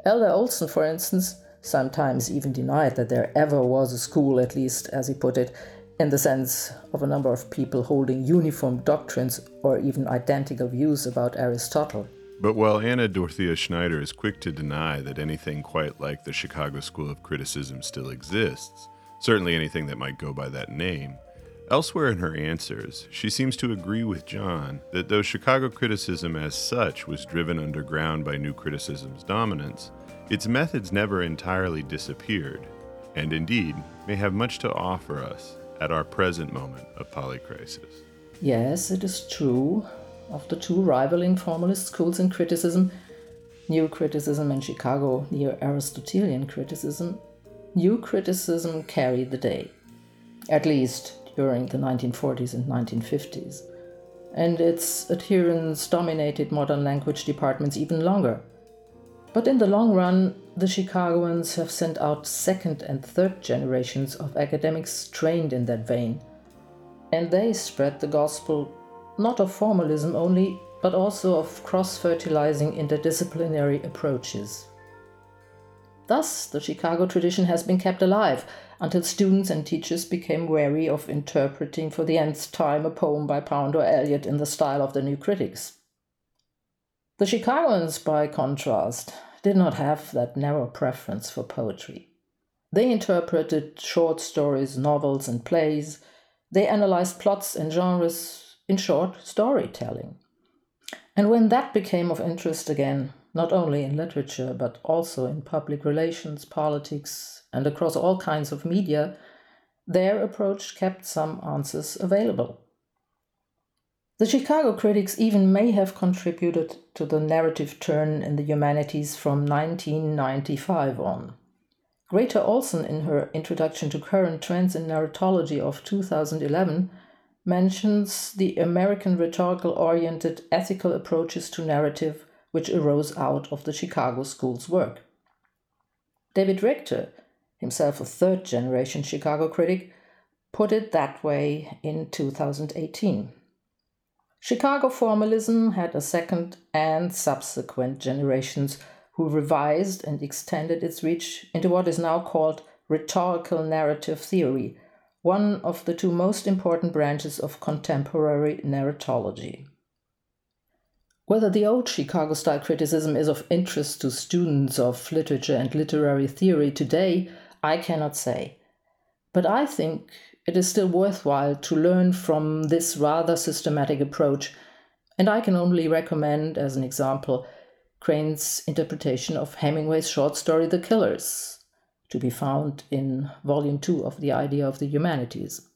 Elder Olson, for instance, sometimes even denied that there ever was a school, at least as he put it, in the sense of a number of people holding uniform doctrines or even identical views about Aristotle. But while Anna Dorothea Schneider is quick to deny that anything quite like the Chicago School of Criticism still exists, certainly anything that might go by that name, elsewhere in her answers, she seems to agree with John that though Chicago criticism as such was driven underground by New Criticism's dominance, its methods never entirely disappeared, and indeed may have much to offer us at our present moment of polycrisis. Yes, it is true. Of the two rivaling formalist schools in criticism, New Criticism and Chicago Neo Aristotelian criticism, New Criticism carried the day, at least during the 1940s and 1950s, and its adherents dominated modern language departments even longer. But in the long run, the Chicagoans have sent out second and third generations of academics trained in that vein, and they spread the gospel not of formalism only, but also of cross fertilizing interdisciplinary approaches. Thus, the Chicago tradition has been kept alive until students and teachers became wary of interpreting for the nth time a poem by Pound or Eliot in the style of the new critics. The Chicagoans, by contrast, did not have that narrow preference for poetry. They interpreted short stories, novels, and plays. They analyzed plots and genres in short, storytelling. And when that became of interest again, not only in literature, but also in public relations, politics, and across all kinds of media, their approach kept some answers available. The Chicago critics even may have contributed to the narrative turn in the humanities from 1995 on. Greta Olson, in her Introduction to Current Trends in Narratology of 2011, mentions the American rhetorical oriented ethical approaches to narrative which arose out of the Chicago School's work. David Richter, himself a third generation Chicago critic, put it that way in 2018. Chicago formalism had a second and subsequent generations who revised and extended its reach into what is now called rhetorical narrative theory, one of the two most important branches of contemporary narratology. Whether the old Chicago style criticism is of interest to students of literature and literary theory today, I cannot say. But I think it is still worthwhile to learn from this rather systematic approach, and I can only recommend, as an example, Crane's interpretation of Hemingway's short story The Killers, to be found in Volume 2 of The Idea of the Humanities.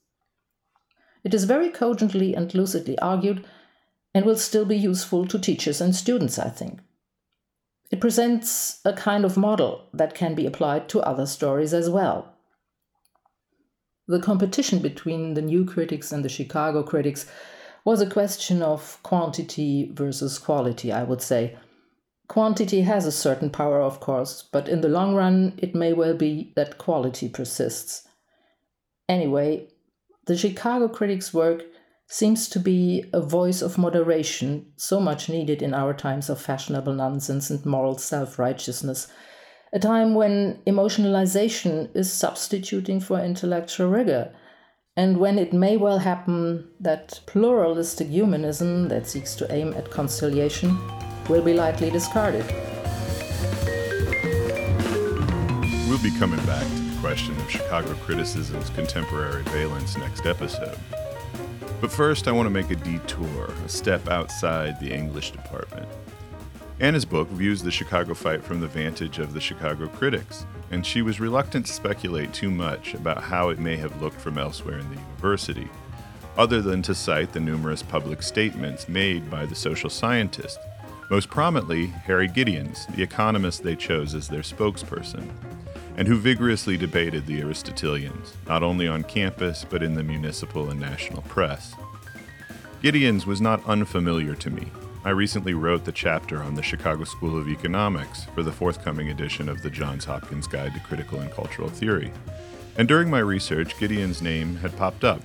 It is very cogently and lucidly argued and will still be useful to teachers and students, I think. It presents a kind of model that can be applied to other stories as well. The competition between the new critics and the Chicago critics was a question of quantity versus quality, I would say, Quantity has a certain power, of course, but in the long run, it may well be that quality persists. Anyway, the Chicago critics' work seems to be a voice of moderation, so much needed in our times of fashionable nonsense and moral self righteousness, a time when emotionalization is substituting for intellectual rigor, and when it may well happen that pluralistic humanism that seeks to aim at conciliation will be lightly discarded. We'll be coming back to the question of Chicago criticism's contemporary valence next episode. But first, I want to make a detour, a step outside the English department. Anna's book views the Chicago fight from the vantage of the Chicago critics, and she was reluctant to speculate too much about how it may have looked from elsewhere in the university, other than to cite the numerous public statements made by the social scientist most prominently, Harry Gideonse, the economist they chose as their spokesperson. and who vigorously debated the Aristotelians, not only on campus but in the municipal and national press. Gideonse was not unfamiliar to me. I recently wrote the chapter on the Chicago School of Economics for the forthcoming edition of the Johns Hopkins Guide to Critical and Cultural Theory. And during my research, Gideon's name had popped up,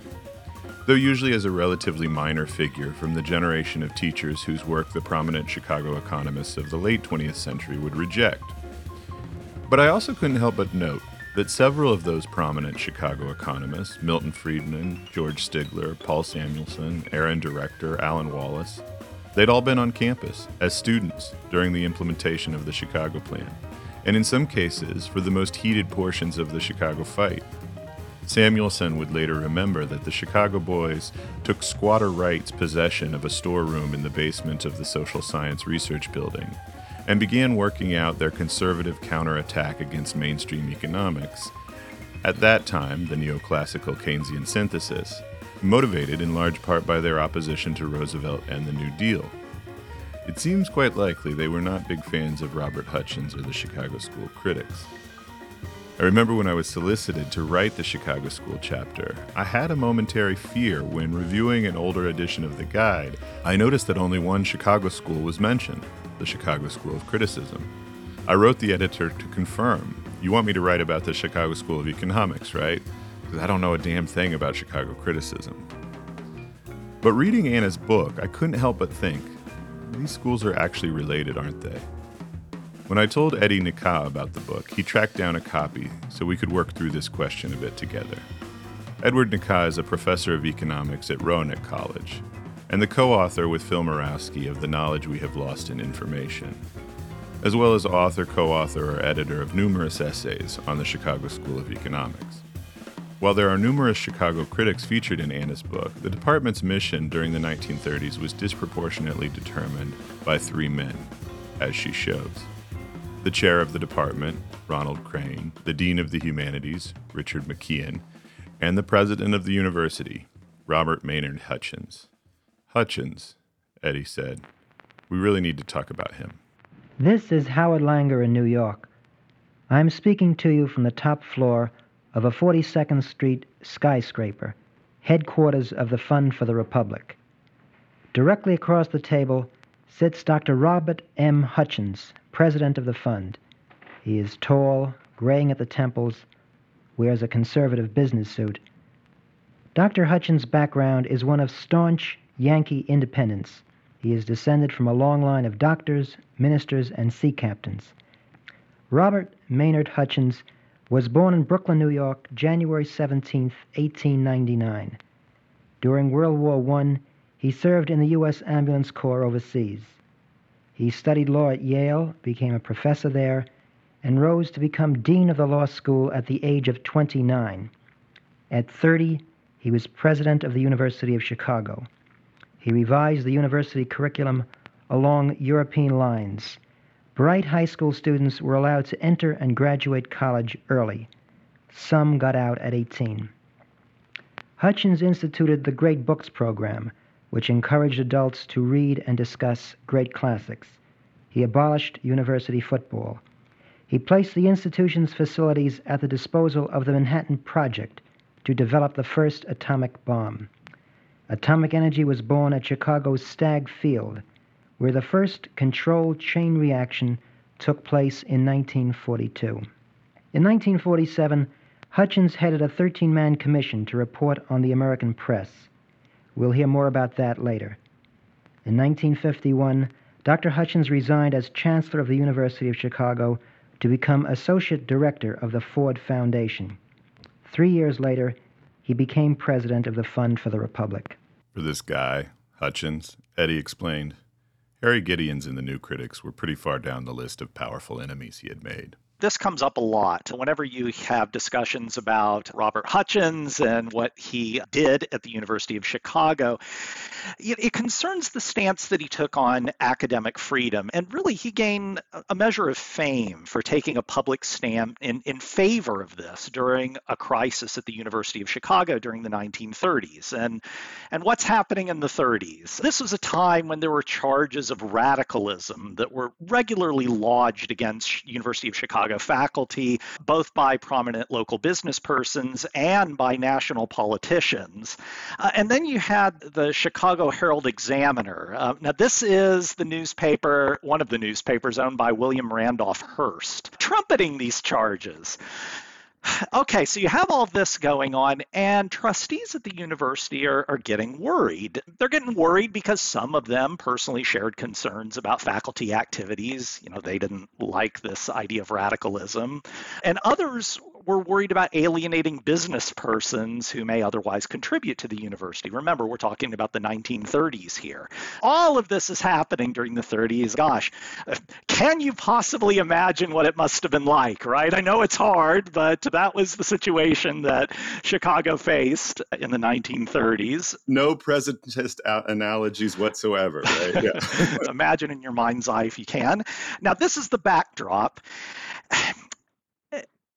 though usually as a relatively minor figure from the generation of teachers whose work the prominent Chicago economists of the late 20th century would reject. But I also couldn't help but note that several of those prominent Chicago economists, Milton Friedman, George Stigler, Paul Samuelson, Aaron Director, Allen Wallis, they'd all been on campus as students during the implementation of the Chicago Plan, and in some cases for the most heated portions of the Chicago fight. Samuelson would later remember that the Chicago boys took squatter rights possession of a storeroom in the basement of the Social Science Research Building and began working out their conservative counterattack against mainstream economics. At that time, the neoclassical Keynesian synthesis, motivated in large part by their opposition to Roosevelt and the New Deal. It seems quite likely they were not big fans of Robert Hutchins or the Chicago School critics. I remember when I was solicited to write the Chicago School chapter, I had a momentary fear when reviewing an older edition of the guide. I noticed that only one Chicago school was mentioned the Chicago School of Criticism. I wrote the editor to confirm You want me to write about the Chicago School of Economics, right? Because I don't know a damn thing about Chicago criticism. But reading Anna's book, I couldn't help but think these schools are actually related, aren't they? When I told Eddie Nik-Khah about the book, he tracked down a copy so we could work through this question a bit together. Edward Nik-Khah is a professor of economics at Roanoke College and the co author with Phil Mirowski of The Knowledge We Have Lost in Information, as well as author, co author, or editor of numerous essays on the Chicago School of Economics. While there are numerous Chicago critics featured in Anna's book, the department's mission during the 1930s was disproportionately determined by three men, as she shows. The chair of the department, Ronald Crane, the dean of the humanities, Richard McKeon, and the president of the university, Robert Maynard Hutchins. Hutchins, Eddie said. We really need to talk about him. This is Howard Langer in New York. I'm speaking to you from the top floor of a 42nd Street skyscraper, headquarters of the Fund for the Republic. Directly across the table sits Dr. Robert M. Hutchins, president of the fund. He is tall, graying at the temples, wears a conservative business suit. Dr. Hutchins' background is one of staunch Yankee independence. He is descended from a long line of doctors, ministers, and sea captains. Robert Maynard Hutchins was born in Brooklyn, New York, January 17, 1899. During World War I, he served in the U.S. Ambulance Corps overseas. He studied law at Yale, became a professor there, and rose to become dean of the law school at the age of 29. At 30, he was president of the University of Chicago. He revised the university curriculum along European lines. Bright high school students were allowed to enter and graduate college early. Some got out at 18. Hutchins instituted the Great Books program, which encouraged adults to read and discuss great classics. He abolished university football. He placed the institution's facilities at the disposal of the Manhattan Project to develop the first atomic bomb. Atomic energy was born at Chicago's Stagg Field, where the first controlled chain reaction took place in 1942. In 1947, Hutchins headed a 13 man commission to report on the American press. We'll hear more about that later. In 1951, Dr. Hutchins resigned as Chancellor of the University of Chicago to become Associate Director of the Ford Foundation. Three years later, he became President of the Fund for the Republic. For this guy, Hutchins, Eddie explained, Harry Gideonse and the New Critics were pretty far down the list of powerful enemies he had made this comes up a lot whenever you have discussions about Robert Hutchins and what he did at the University of Chicago. It, concerns the stance that he took on academic freedom. And really, he gained a measure of fame for taking a public stand in, in favor of this during a crisis at the University of Chicago during the 1930s. And, and what's happening in the 30s? This was a time when there were charges of radicalism that were regularly lodged against University of Chicago Chicago faculty, both by prominent local business persons and by national politicians. Uh, and then you had the Chicago Herald Examiner. Uh, now, this is the newspaper, one of the newspapers owned by William Randolph Hearst, trumpeting these charges. Okay, so you have all this going on, and trustees at the university are, are getting worried. They're getting worried because some of them personally shared concerns about faculty activities. You know, they didn't like this idea of radicalism. And others we're worried about alienating business persons who may otherwise contribute to the university. Remember, we're talking about the 1930s here. All of this is happening during the 30s. Gosh, can you possibly imagine what it must have been like, right? I know it's hard, but that was the situation that Chicago faced in the 1930s. No presentist analogies whatsoever, right? Yeah. Imagine in your mind's eye if you can. Now, this is the backdrop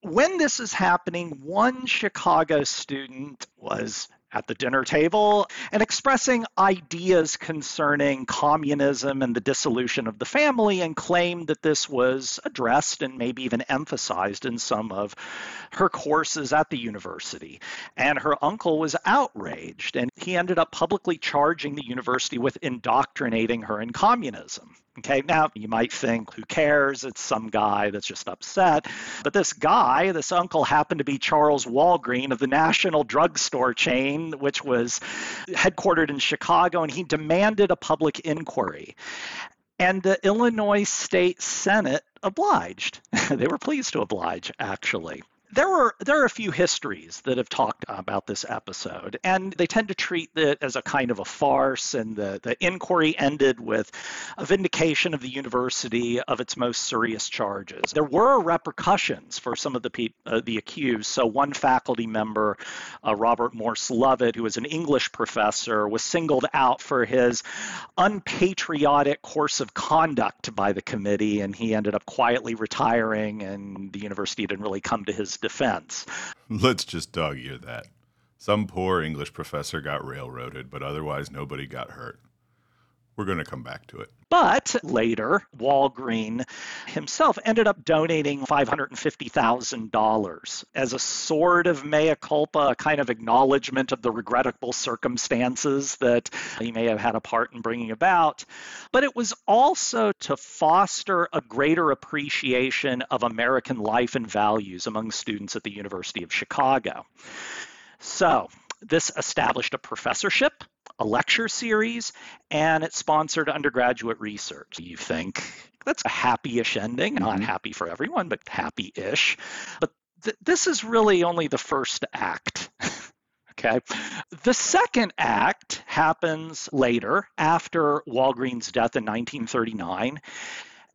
when this is happening, one Chicago student was at the dinner table and expressing ideas concerning communism and the dissolution of the family and claimed that this was addressed and maybe even emphasized in some of her courses at the university. And her uncle was outraged and he ended up publicly charging the university with indoctrinating her in communism. Okay, now you might think, who cares? It's some guy that's just upset. But this guy, this uncle, happened to be Charles Walgreen of the National Drugstore chain, which was headquartered in Chicago, and he demanded a public inquiry. And the Illinois State Senate obliged. they were pleased to oblige, actually there were there are a few histories that have talked about this episode, and they tend to treat it as a kind of a farce. And the the inquiry ended with a vindication of the university of its most serious charges. There were repercussions for some of the pe- uh, the accused. So one faculty member, uh, Robert Morse Lovett, who was an English professor, was singled out for his unpatriotic course of conduct by the committee, and he ended up quietly retiring, and the university didn't really come to his defense. Let's just dog ear that. Some poor English professor got railroaded, but otherwise nobody got hurt. We're going to come back to it. But later, Walgreen himself ended up donating $550,000 as a sort of mea culpa, a kind of acknowledgement of the regrettable circumstances that he may have had a part in bringing about. But it was also to foster a greater appreciation of American life and values among students at the University of Chicago. So, this established a professorship a lecture series, and it sponsored undergraduate research. You think that's a happy-ish ending, mm-hmm. not happy for everyone, but happy-ish. But th- this is really only the first act. okay. The second act happens later after Walgreen's death in 1939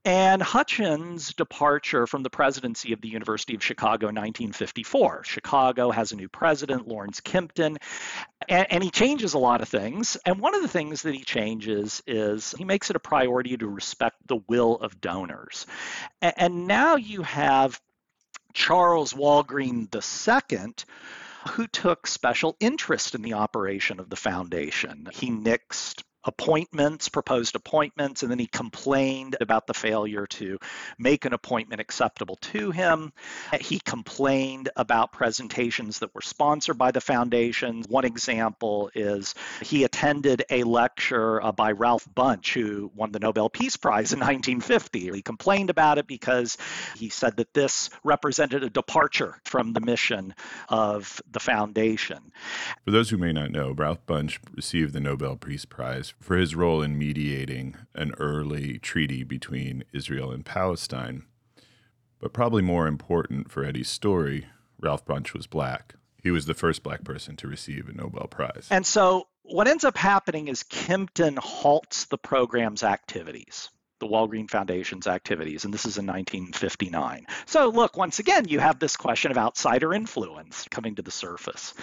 and Hutchins' departure from the presidency of the University of Chicago in 1954. Chicago has a new president, Lawrence Kimpton, and, and, he changes a lot of things. And one of the things that he changes is he makes it a priority to respect the will of donors. And, and now you have Charles Walgreen II who took special interest in the operation of the foundation. He nixed appointments, proposed appointments, and then he complained about the failure to make an appointment acceptable to him. He complained about presentations that were sponsored by the foundation. One example is he attended a lecture uh, by Ralph Bunche, who won the Nobel Peace Prize in 1950. He complained about it because he said that this represented a departure from the mission of the foundation. For those who may not know, Ralph Bunche received the Nobel Peace Prize for his role in mediating an early treaty between Israel and Palestine. But probably more important for Eddie's story, Ralph Bunche was black. He was the first black person to receive a Nobel Prize. And so what ends up happening is Kimpton halts the program's activities the Walgreen Foundation's activities, and this is in 1959. So, look, once again, you have this question of outsider influence coming to the surface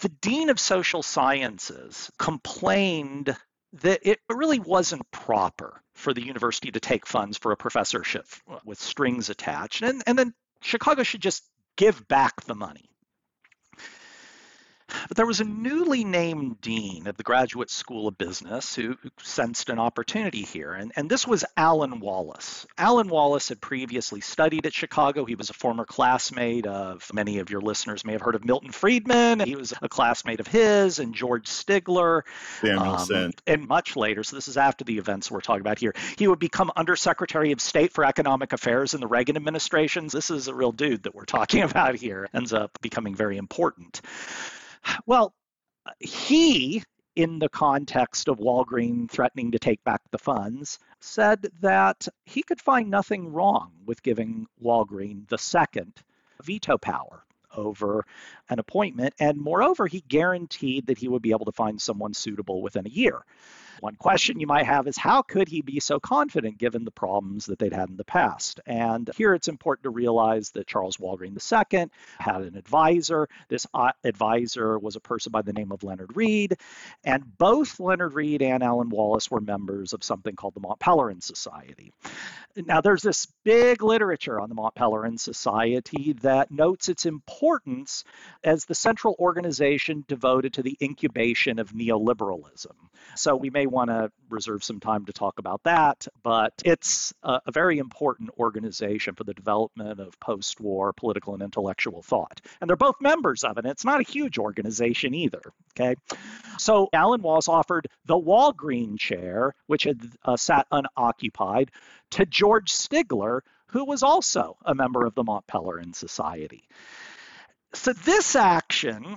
the dean of social sciences complained that it really wasn't proper for the university to take funds for a professorship with strings attached, and, and then Chicago should just give back the money. But there was a newly named dean of the Graduate School of Business who, who sensed an opportunity here, and, and this was Allen Wallis. Allen Wallis had previously studied at Chicago. He was a former classmate of many of your listeners may have heard of Milton Friedman. He was a classmate of his and George Stigler. Samuelson. Um, and much later, so this is after the events we're talking about here, he would become Undersecretary of State for Economic Affairs in the Reagan administration. This is a real dude that we're talking about here, ends up becoming very important. Well, he, in the context of Walgreen threatening to take back the funds, said that he could find nothing wrong with giving Walgreen the second veto power over an appointment. And moreover, he guaranteed that he would be able to find someone suitable within a year. One question you might have is how could he be so confident given the problems that they'd had in the past? And here it's important to realize that Charles Walgreen II had an advisor. This uh, advisor was a person by the name of Leonard Read. And both Leonard Read and Allen Wallis were members of something called the Mont Pelerin Society. Now, there's this big literature on the Mont Pelerin Society that notes its importance as the central organization devoted to the incubation of neoliberalism. So we may want to reserve some time to talk about that, but it's a, a very important organization for the development of post war political and intellectual thought. And they're both members of it. It's not a huge organization either. Okay. So Allen Wallis offered the Walgreen chair, which had uh, sat unoccupied, to George Stigler, who was also a member of the Mont Pelerin Society. So this action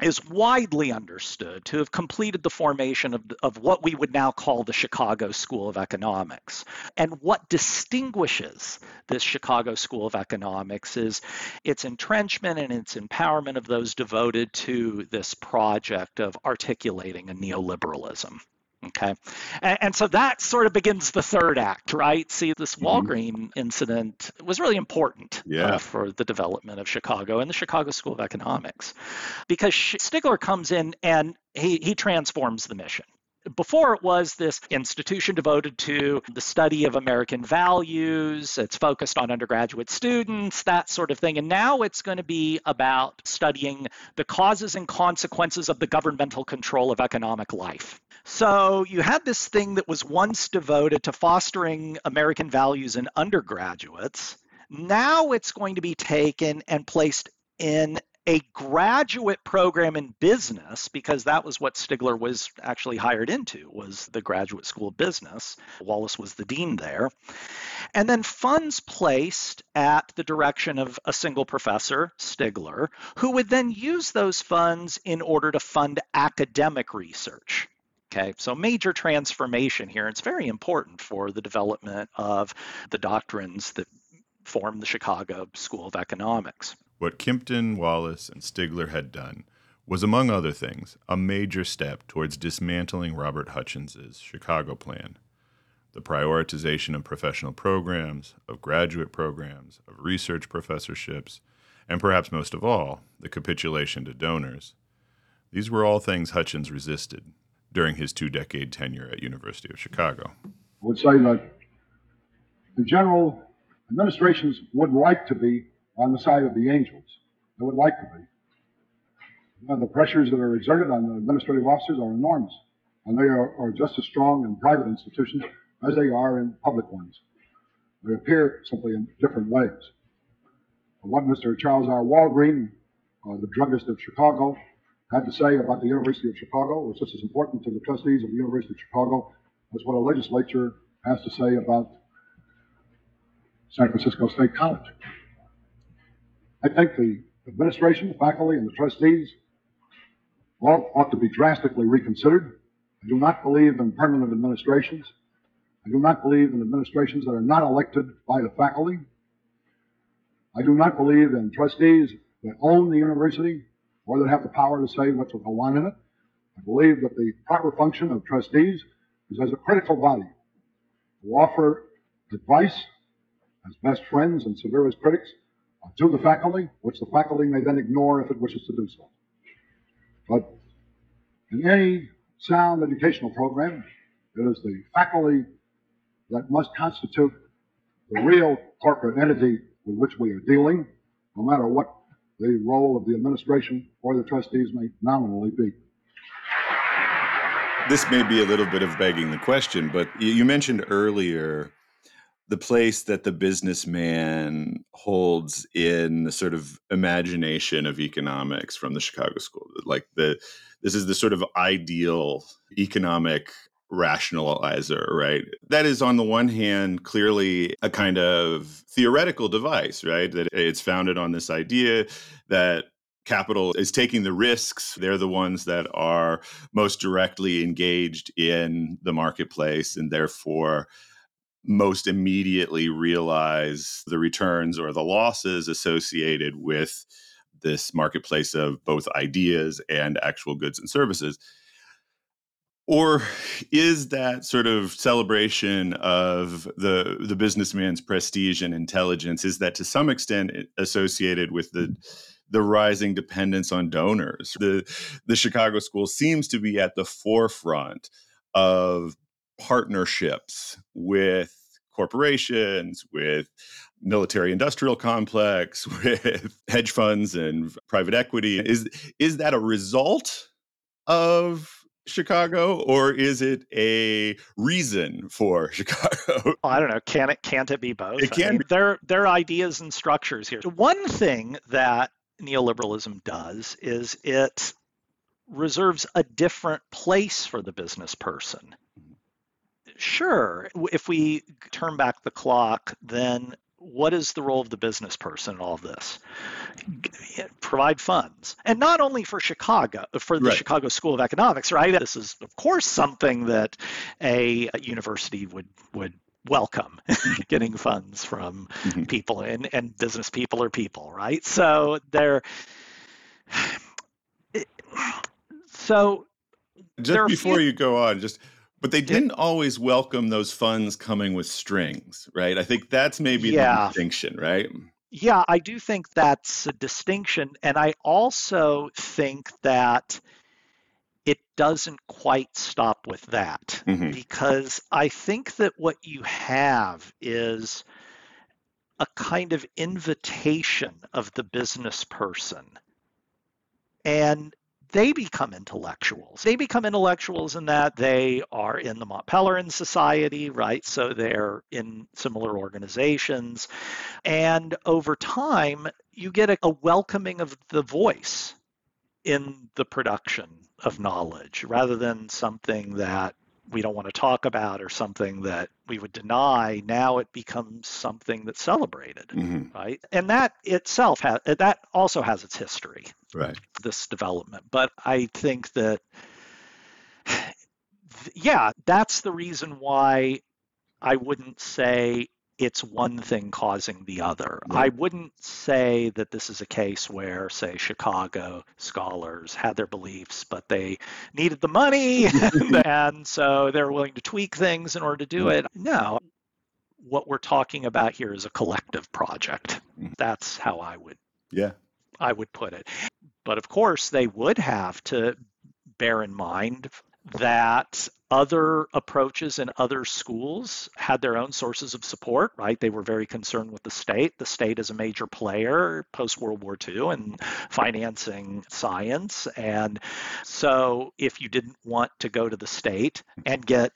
is widely understood to have completed the formation of, of what we would now call the Chicago School of Economics. And what distinguishes this Chicago School of Economics is its entrenchment and its empowerment of those devoted to this project of articulating a neoliberalism. Okay. And, and, so that sort of begins the third act, right? See, this. Walgreen mm-hmm. incident was really important uh, yeah. uh, for the development of Chicago and the Chicago School of Economics because Stigler comes in and he, he transforms the mission. Before it was this institution devoted to the study of American values, it's focused on undergraduate students, that sort of thing. And now it's going to be about studying the causes and consequences of the governmental control of economic life. So you had this thing that was once devoted to fostering American values in undergraduates. Now it's going to be taken and placed in a graduate program in business because that was what Stigler was actually hired into was the graduate school of business. Wallis was the dean there. And then funds placed at the direction of a single professor, Stigler, who would then use those funds in order to fund academic research. Okay, so major transformation here. It's very important for the development of the doctrines that form the Chicago School of Economics. What Kimpton, Wallis, and Stigler had done was, among other things, a major step towards dismantling Robert Hutchins's Chicago plan. The prioritization of professional programs, of graduate programs, of research professorships, and perhaps most of all, the capitulation to donors. These were all things Hutchins resisted during his two-decade tenure at University of Chicago. I would say that the general, administrations would like to be on the side of the angels. They would like to be. And the pressures that are exerted on the administrative officers are enormous, and they are, are just as strong in private institutions as they are in public ones. They appear simply in different ways. What Mr. Charles R. Walgreen, uh, the druggist of Chicago, had to say about the University of Chicago was just as important to the trustees of the University of Chicago as what a legislature has to say about San Francisco State College. I think the administration, the faculty, and the trustees all ought to be drastically reconsidered. I do not believe in permanent administrations. I do not believe in administrations that are not elected by the faculty. I do not believe in trustees that own the university or that have the power to say what will go on in it. I believe that the proper function of trustees is as a critical body to offer advice as best friends and severest critics to the faculty, which the faculty may then ignore if it wishes to do so. But in any sound educational program, it is the faculty that must constitute the real corporate entity with which we are dealing, no matter what the role of the administration or the trustees may nominally be. This may be a little bit of begging the question, but you mentioned earlier the place that the businessman holds in the sort of imagination of economics from the Chicago School. Like the this is the sort of ideal economic rationalizer, right? That is, on the one hand, clearly a kind of theoretical device, right? That it's founded on this idea that capital is taking the risks. They're the ones that are most directly engaged in the marketplace and therefore most immediately realize the returns or the losses associated with this marketplace of both ideas and actual goods and services. Or is that sort of celebration of the the businessman's prestige and intelligence is that to some extent associated with the the rising dependence on donors? The the Chicago school seems to be at the forefront of partnerships with corporations, with military industrial complex, with hedge funds and private equity. Is is that a result of Chicago, or is it a reason for Chicago? Oh, I don't know. Can it? Can't it be both? It can. I mean. There, there are ideas and structures here. One thing that neoliberalism does is it reserves a different place for the business person. Mm-hmm. Sure, if we turn back the clock, then what is the role of the business person in all of this? Provide funds. And not only for Chicago, for the right. Chicago School of Economics, right? This is, of course, something that a, university would, would welcome getting funds from mm-hmm. people and, and business people are people, right? So they're so just before few, you go on, just but they didn't always welcome those funds coming with strings, right? I think that's maybe yeah. the distinction, right? Yeah, I do think that's a distinction. And I also think that it doesn't quite stop with that mm-hmm. because I think that what you have is a kind of invitation of the business person. And they become intellectuals. They become intellectuals in that they are in the Mont Pelerin Society, right? So they're in similar organizations. And over time, you get a, a welcoming of the voice in the production of knowledge rather than something that we don't want to talk about or something that we would deny now it becomes something that's celebrated mm-hmm. right and that itself has that also has its history right this development but i think that yeah that's the reason why i wouldn't say it's one thing causing the other. Right. I wouldn't say that this is a case where, say, Chicago scholars had their beliefs, but they needed the money, and so they're willing to tweak things in order to do it. No. What we're talking about here is a collective project. Mm. That's how I would yeah. I would put it. But of course, they would have to bear in mind that other approaches in other schools had their own sources of support, right? They were very concerned with the state. The state is a major player post World War II in financing science. And so if you didn't want to go to the state and get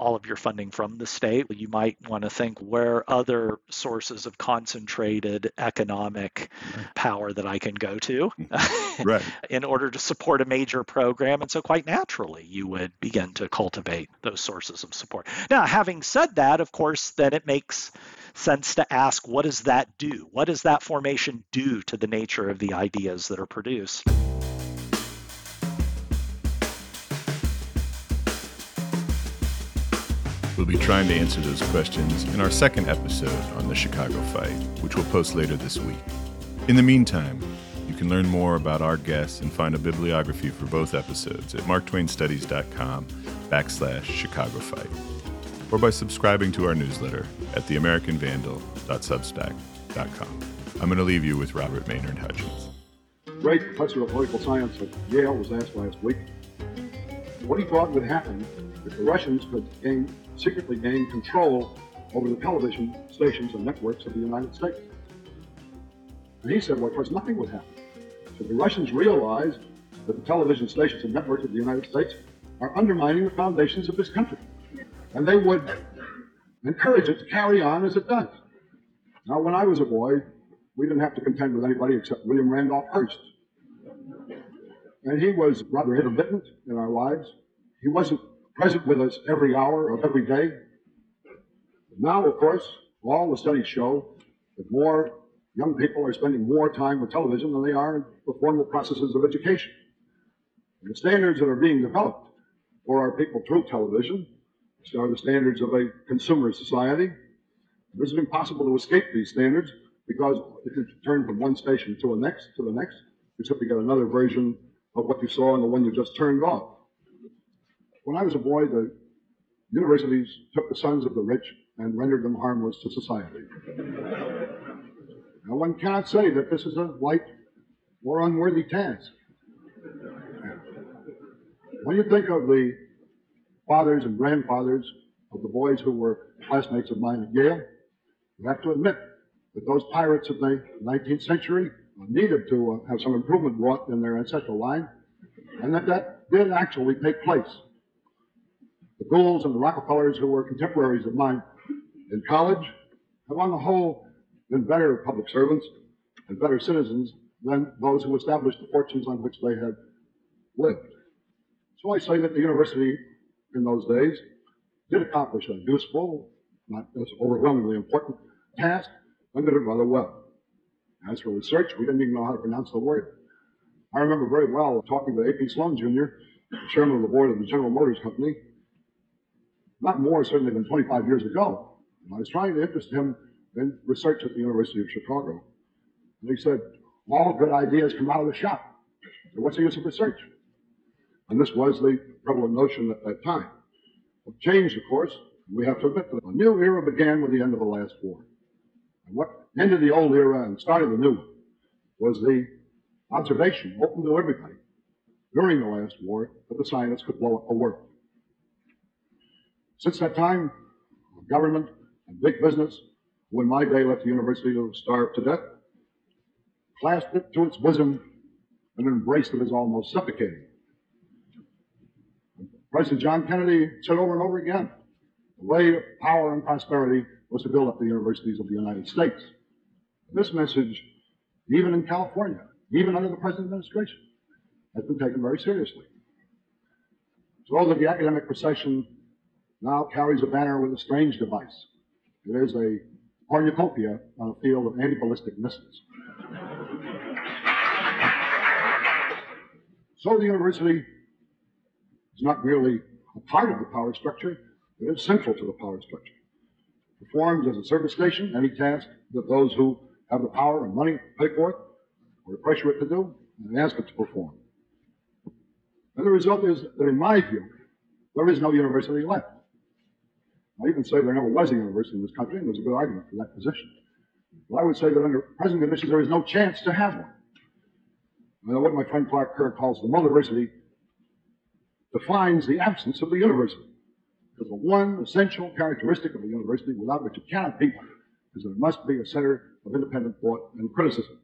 all of your funding from the state, you might want to think where other sources of concentrated economic power that I can go to hmm. right. in order to support a major program. And so, quite naturally, you would begin to cultivate those sources of support. Now, having said that, of course, then it makes sense to ask what does that do? What does that formation do to the nature of the ideas that are produced? We'll be trying to answer those questions in our second episode on the Chicago fight, which we'll post later this week. In the meantime, you can learn more about our guests and find a bibliography for both episodes at marktwainstudies.com backslash Chicago Fight, or by subscribing to our newsletter at theamericanvandal.substack.com. I'm going to leave you with Robert Maynard Hutchins. Great professor of political science at Yale was asked last week what he thought would happen if the Russians could gain secretly gained control over the television stations and networks of the United States. And he said, well, of course, nothing would happen. So the Russians realized that the television stations and networks of the United States are undermining the foundations of this country. And they would encourage it to carry on as it does. Now, when I was a boy, we didn't have to contend with anybody except William Randolph Hearst. And he was rather intermittent in our lives. He wasn't present with us every hour of every day. Now, of course, all the studies show that more young people are spending more time with television than they are in the formal processes of education. And the standards that are being developed for our people through television are the standards of a consumer society. It isn't impossible to escape these standards because if you turn from one station to the next to the next, you simply get another version of what you saw in the one you just turned off. When I was a boy, the universities took the sons of the rich and rendered them harmless to society. now, one cannot say that this is a light or unworthy task. When you think of the fathers and grandfathers of the boys who were classmates of mine at Yale, you have to admit that those pirates of the 19th century needed to uh, have some improvement wrought in their ancestral line, and that that did actually take place. The Goulds and the Rockefellers, who were contemporaries of mine in college, have on the whole been better public servants and better citizens than those who established the fortunes on which they had lived. So I say that the university in those days did accomplish a useful, not as overwhelmingly important task, and did it rather well. As for research, we didn't even know how to pronounce the word. I remember very well talking to A.P. Sloan Jr., chairman of the board of the General Motors Company, not more certainly than 25 years ago. And I was trying to interest him in research at the University of Chicago. And he said, all good ideas come out of the shop. So what's the use of research? And this was the prevalent notion at that time. It changed, of course. We have to admit that a new era began with the end of the last war. And what ended the old era and started the new one was the observation open to everybody during the last war that the science could blow up the world. Since that time, government and big business, who in my day left the university to starve to death, clasped it to its bosom and embraced it as almost suffocating. President John Kennedy said over and over again, the way of power and prosperity was to build up the universities of the United States. This message, even in California, even under the present administration, has been taken very seriously. So that the academic procession now carries a banner with a strange device. It is a cornucopia on a field of anti-ballistic missiles. so the university is not merely a part of the power structure, it is central to the power structure. It performs as a service station any task that those who have the power and money to pay for it or to pressure it to do and ask it to perform. And the result is that, in my view, there is no university left. I even say there never was a university in this country, and there's a good argument for that position. But I would say that under present conditions, there is no chance to have one. And what my friend Clark Kerr calls the multiversity defines the absence of the university. Because the one essential characteristic of a university without which it cannot be is that it must be a center of independent thought and criticism.